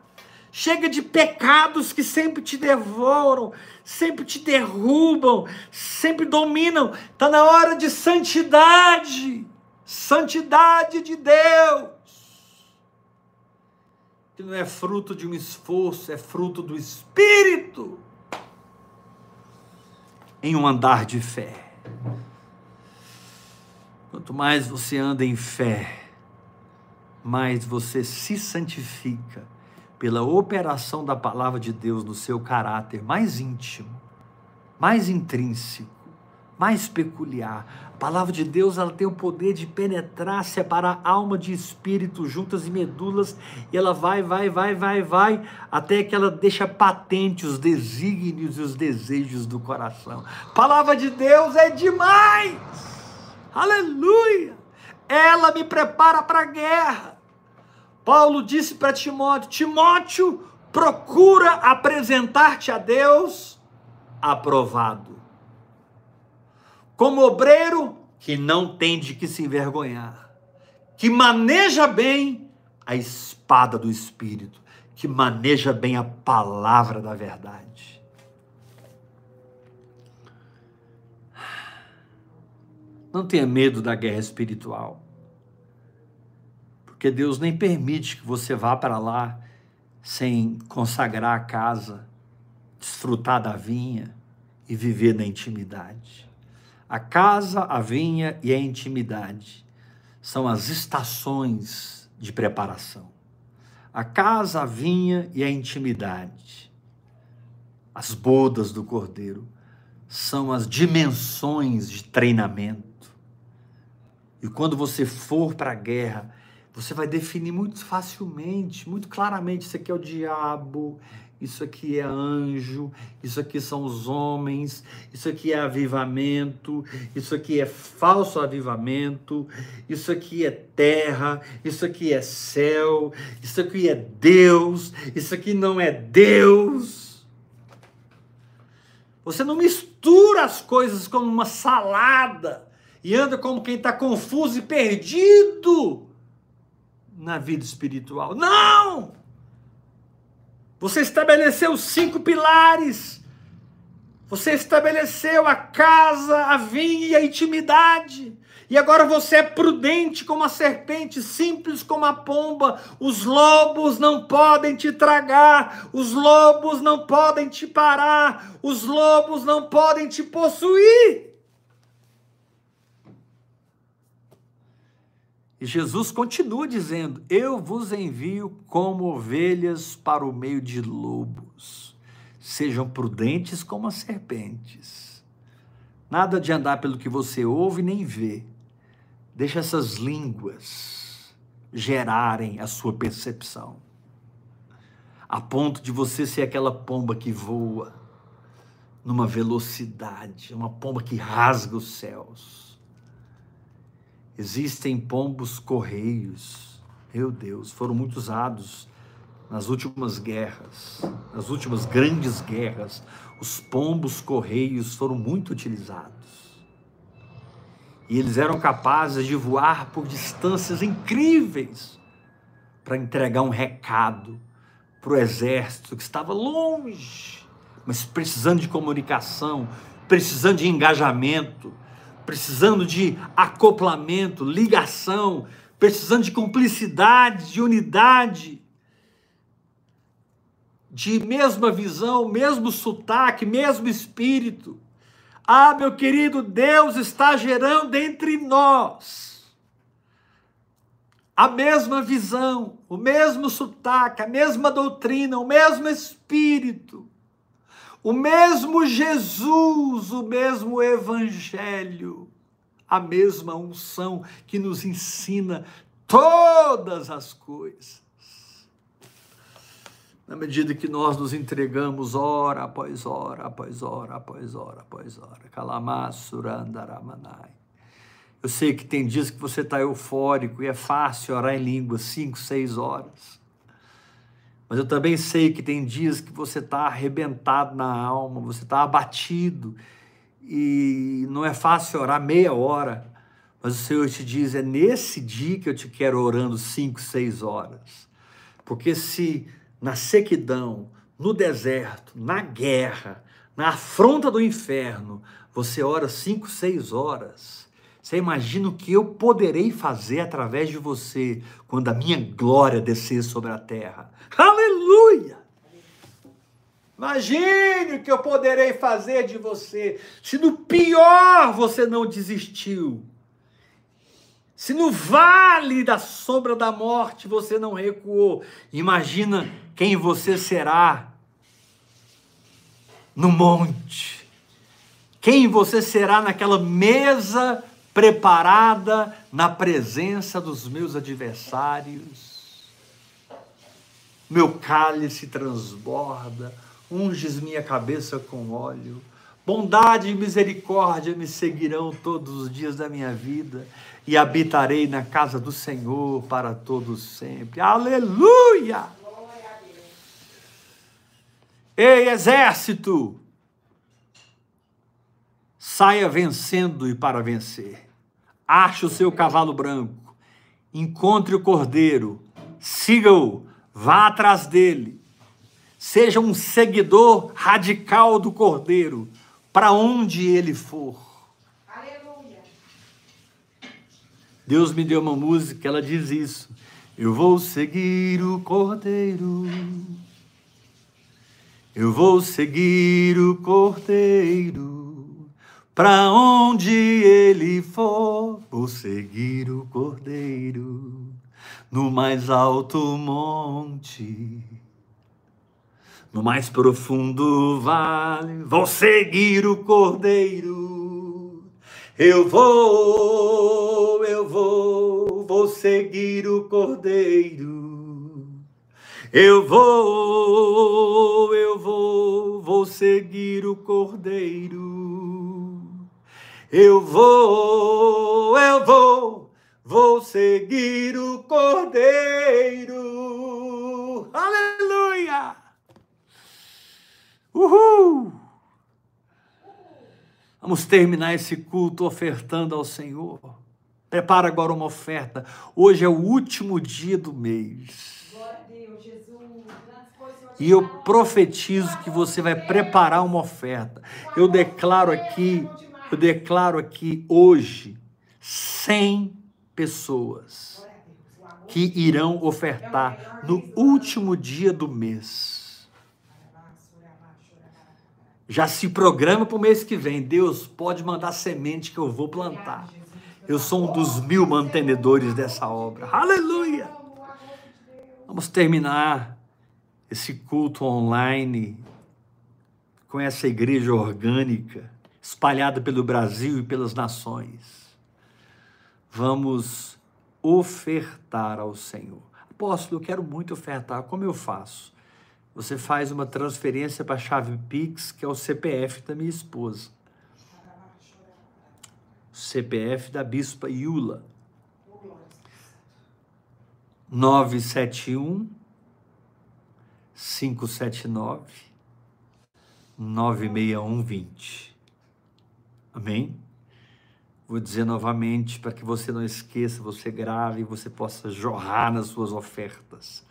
Chega de pecados que sempre te devoram, sempre te derrubam, sempre dominam. Está na hora de santidade, santidade de Deus. Que não é fruto de um esforço, é fruto do Espírito. Em um andar de fé. Quanto mais você anda em fé, mais você se santifica pela operação da palavra de Deus no seu caráter mais íntimo, mais intrínseco, mais peculiar. A palavra de Deus ela tem o poder de penetrar, separar alma de espírito, juntas e medulas, e ela vai, vai, vai, vai, vai, até que ela deixa patente os desígnios e os desejos do coração. A palavra de Deus é demais! Aleluia! Ela me prepara para a guerra. Paulo disse para Timóteo: Timóteo, procura apresentar-te a Deus aprovado. Como obreiro que não tem de que se envergonhar, que maneja bem a espada do Espírito, que maneja bem a palavra da verdade. Não tenha medo da guerra espiritual. Porque Deus nem permite que você vá para lá sem consagrar a casa, desfrutar da vinha e viver na intimidade. A casa, a vinha e a intimidade são as estações de preparação. A casa, a vinha e a intimidade, as bodas do cordeiro, são as dimensões de treinamento. E quando você for para a guerra, você vai definir muito facilmente, muito claramente: isso aqui é o diabo, isso aqui é anjo, isso aqui são os homens, isso aqui é avivamento, isso aqui é falso avivamento, isso aqui é terra, isso aqui é céu, isso aqui é Deus, isso aqui não é Deus. Você não mistura as coisas como uma salada e anda como quem está confuso e perdido na vida espiritual. Não! Você estabeleceu cinco pilares. Você estabeleceu a casa, a vinha e a intimidade. E agora você é prudente como a serpente, simples como a pomba. Os lobos não podem te tragar, os lobos não podem te parar, os lobos não podem te possuir. E Jesus continua dizendo: Eu vos envio como ovelhas para o meio de lobos. Sejam prudentes como as serpentes. Nada de andar pelo que você ouve nem vê. Deixa essas línguas gerarem a sua percepção. A ponto de você ser aquela pomba que voa numa velocidade, uma pomba que rasga os céus Existem pombos correios, Meu Deus, foram muito usados nas últimas guerras, nas últimas grandes guerras. Os pombos correios foram muito utilizados. E eles eram capazes de voar por distâncias incríveis para entregar um recado para o exército que estava longe, mas precisando de comunicação, precisando de engajamento, precisando de acoplamento, ligação, precisando de cumplicidade, de unidade, de mesma visão, mesmo sotaque, mesmo espírito. Ah, meu querido, Deus está gerando entre nós a mesma visão, o mesmo sotaque, a mesma doutrina, o mesmo espírito, o mesmo Jesus, o mesmo evangelho, a mesma unção que nos ensina todas as coisas na medida que nós nos entregamos hora após hora, após hora, após hora, após hora. Kalamassurandaramanai. Eu sei que tem dias que você está eufórico e é fácil orar em língua cinco, seis horas. Mas eu também sei que tem dias que você está arrebentado na alma, você está abatido e não é fácil orar meia hora. Mas o Senhor te diz: é nesse dia que eu te quero orando cinco, seis horas. Porque se na sequidão, no deserto, na guerra, na afronta do inferno, você ora cinco, seis horas. Você imagina o que eu poderei fazer através de você quando a minha glória descer sobre a terra? Aleluia! Imagine o que eu poderei fazer de você se no pior você não desistiu. Se no vale da sombra da morte você não recuou, imagina quem você será no monte. Quem você será naquela mesa preparada na presença dos meus adversários. Meu cálice transborda, unges minha cabeça com óleo. Bondade e misericórdia me seguirão todos os dias da minha vida e habitarei na casa do Senhor para todos sempre. Aleluia! Ei, exército! Saia vencendo e para vencer. Ache o seu cavalo branco, encontre o cordeiro, siga-o, vá atrás dele. Seja um seguidor radical do cordeiro, para onde ele for. Aleluia. Deus me deu uma música, ela diz isso. Eu vou seguir o cordeiro eu vou seguir o cordeiro, para onde ele for, vou seguir o cordeiro, no mais alto monte, no mais profundo vale, vou seguir o cordeiro. Eu vou, eu vou, vou seguir o cordeiro eu vou, eu vou, vou seguir o Cordeiro. Eu vou, eu vou, vou seguir o Cordeiro. Aleluia! Uhul! Vamos terminar esse culto ofertando ao Senhor. Prepara agora uma oferta. Hoje é o último dia do mês. E eu profetizo que você vai preparar uma oferta. Eu declaro aqui, eu declaro aqui hoje 100 pessoas que irão ofertar no último dia do mês. Já se programa para o mês que vem. Deus pode mandar semente que eu vou plantar. Eu sou um dos mil mantenedores dessa obra. Aleluia! Vamos terminar esse culto online, com essa igreja orgânica, espalhada pelo Brasil e pelas nações. Vamos ofertar ao Senhor. Apóstolo, eu quero muito ofertar. Como eu faço? Você faz uma transferência para a chave Pix, que é o CPF da minha esposa. CPF da Bispa Iula. 971 579 96120. Amém? Vou dizer novamente para que você não esqueça, você grave e você possa jorrar nas suas ofertas.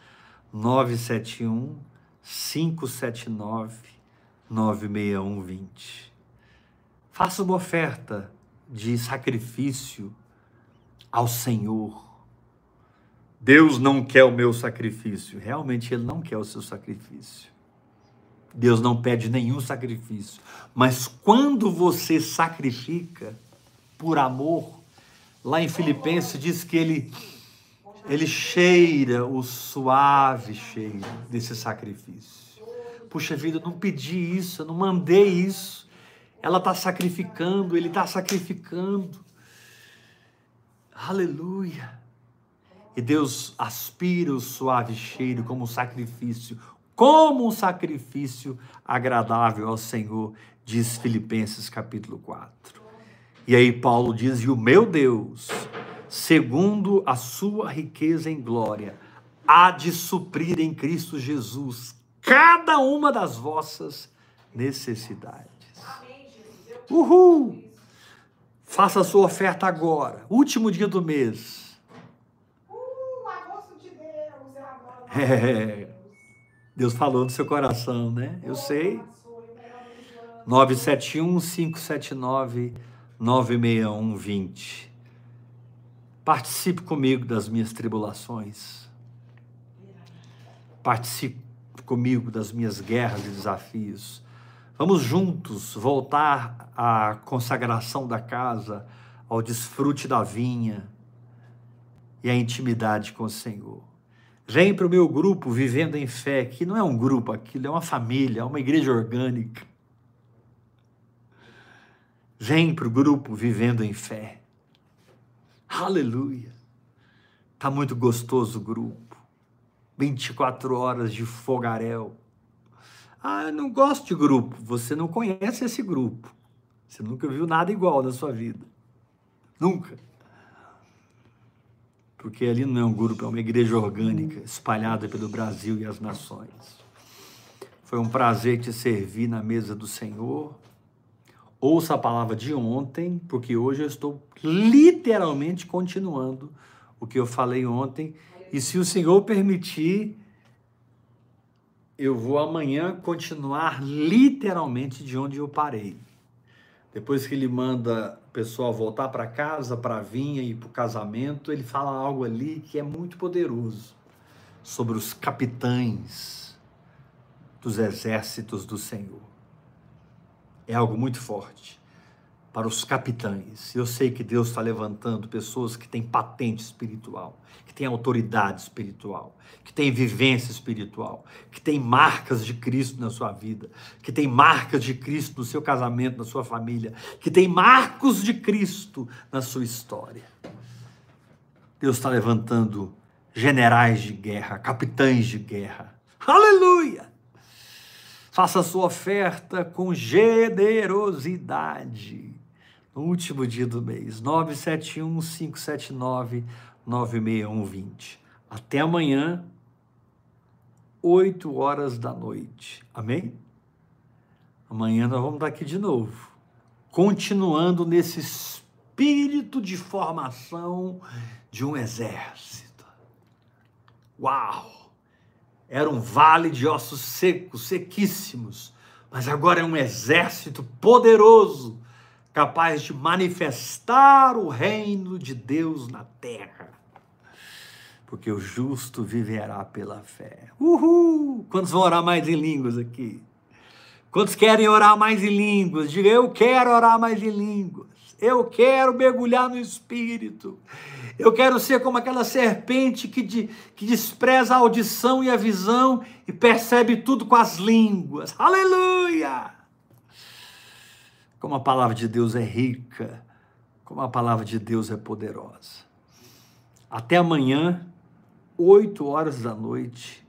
971 579 96120. Faça uma oferta de sacrifício ao Senhor. Deus não quer o meu sacrifício. Realmente Ele não quer o seu sacrifício. Deus não pede nenhum sacrifício. Mas quando você sacrifica por amor, lá em Filipenses diz que Ele ele cheira o suave cheiro desse sacrifício. Puxa vida, eu não pedi isso, eu não mandei isso. Ela está sacrificando, ele está sacrificando. Aleluia. E Deus aspira o suave cheiro como um sacrifício, como um sacrifício agradável ao Senhor, diz Filipenses capítulo 4. E aí Paulo diz: E o meu Deus segundo a sua riqueza em glória, há de suprir em Cristo Jesus cada uma das vossas necessidades. Uhul! Faça a sua oferta agora, último dia do mês. Uh, agosto de Deus, é, Deus falou no seu coração, né? Eu sei. 971 579 961 20. Participe comigo das minhas tribulações. Participe comigo das minhas guerras e desafios. Vamos juntos voltar à consagração da casa, ao desfrute da vinha e à intimidade com o Senhor. Vem para o meu grupo Vivendo em Fé, que não é um grupo, aquilo é uma família, é uma igreja orgânica. Vem para o grupo Vivendo em Fé. Aleluia. Tá muito gostoso o grupo. 24 horas de fogaréu. Ah, eu não gosto de grupo. Você não conhece esse grupo. Você nunca viu nada igual na sua vida. Nunca. Porque ali não é um grupo, é uma igreja orgânica, espalhada pelo Brasil e as nações. Foi um prazer te servir na mesa do Senhor. Ouça a palavra de ontem, porque hoje eu estou literalmente continuando o que eu falei ontem. E se o Senhor permitir, eu vou amanhã continuar literalmente de onde eu parei. Depois que ele manda o pessoal voltar para casa, para a vinha e para o casamento, ele fala algo ali que é muito poderoso sobre os capitães dos exércitos do Senhor é algo muito forte para os capitães. Eu sei que Deus está levantando pessoas que têm patente espiritual, que têm autoridade espiritual, que têm vivência espiritual, que têm marcas de Cristo na sua vida, que têm marcas de Cristo no seu casamento, na sua família, que têm marcos de Cristo na sua história. Deus está levantando generais de guerra, capitães de guerra. Aleluia! Faça a sua oferta com generosidade. No último dia do mês, 971 579 96120. Até amanhã, 8 horas da noite. Amém? Amanhã nós vamos estar aqui de novo, continuando nesse espírito de formação de um exército. Uau! Era um vale de ossos secos, sequíssimos, mas agora é um exército poderoso, capaz de manifestar o reino de Deus na terra. Porque o justo viverá pela fé. Uhul! Quantos vão orar mais em línguas aqui? Quantos querem orar mais em línguas? Diga, eu quero orar mais em línguas. Eu quero mergulhar no Espírito. Eu quero ser como aquela serpente que, de, que despreza a audição e a visão e percebe tudo com as línguas. Aleluia! Como a palavra de Deus é rica, como a palavra de Deus é poderosa. Até amanhã, oito horas da noite,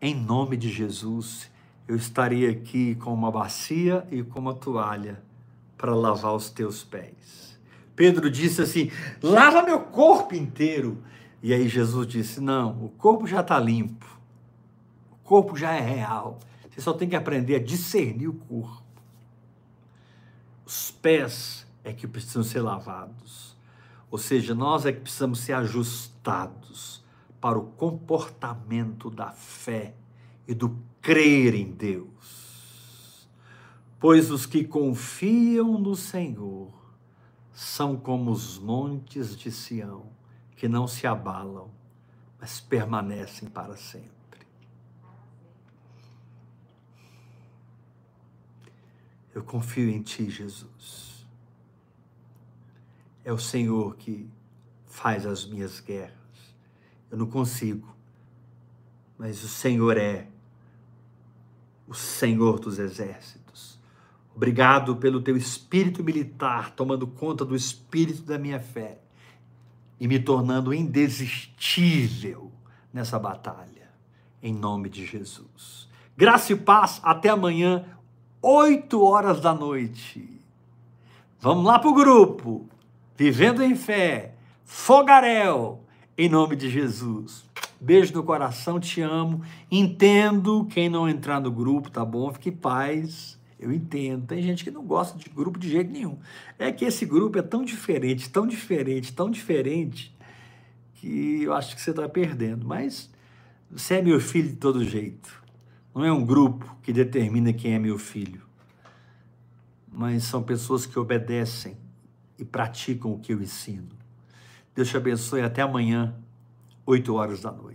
em nome de Jesus, eu estarei aqui com uma bacia e com uma toalha para lavar os teus pés. Pedro disse assim: lava meu corpo inteiro, E aí Jesus disse: Não, o corpo já está limpo, o corpo já é real. Você só tem que aprender a discernir o corpo. Os pés é que precisam ser lavados. Ou seja, nós é que precisamos ser ajustados para o comportamento da fé e do crer em Deus. Pois os que confiam no Senhor são como os montes de Sião, que não se abalam, mas permanecem para sempre. Eu confio em Ti, Jesus. É o Senhor que faz as minhas guerras. Eu não consigo, mas o Senhor é o Senhor dos exércitos. Obrigado pelo teu espírito militar tomando conta do espírito da minha fé e me tornando indesistível nessa batalha. Em nome de Jesus. Graça e paz. Até amanhã, 8 horas da noite. Vamos lá para o grupo. Vivendo em Fé. Fogaréu. Em nome de Jesus. Beijo no coração, te amo. Entendo quem não entrar no grupo, tá bom? Fique em paz. Eu entendo. Tem gente que não gosta de grupo de jeito nenhum. É que esse grupo é tão diferente, tão diferente, tão diferente, que eu acho que você está perdendo. Mas você é meu filho de todo jeito. Não é um grupo que determina quem é meu filho. Mas são pessoas que obedecem e praticam o que eu ensino. Deus te abençoe. Até amanhã. 8 horas da noite.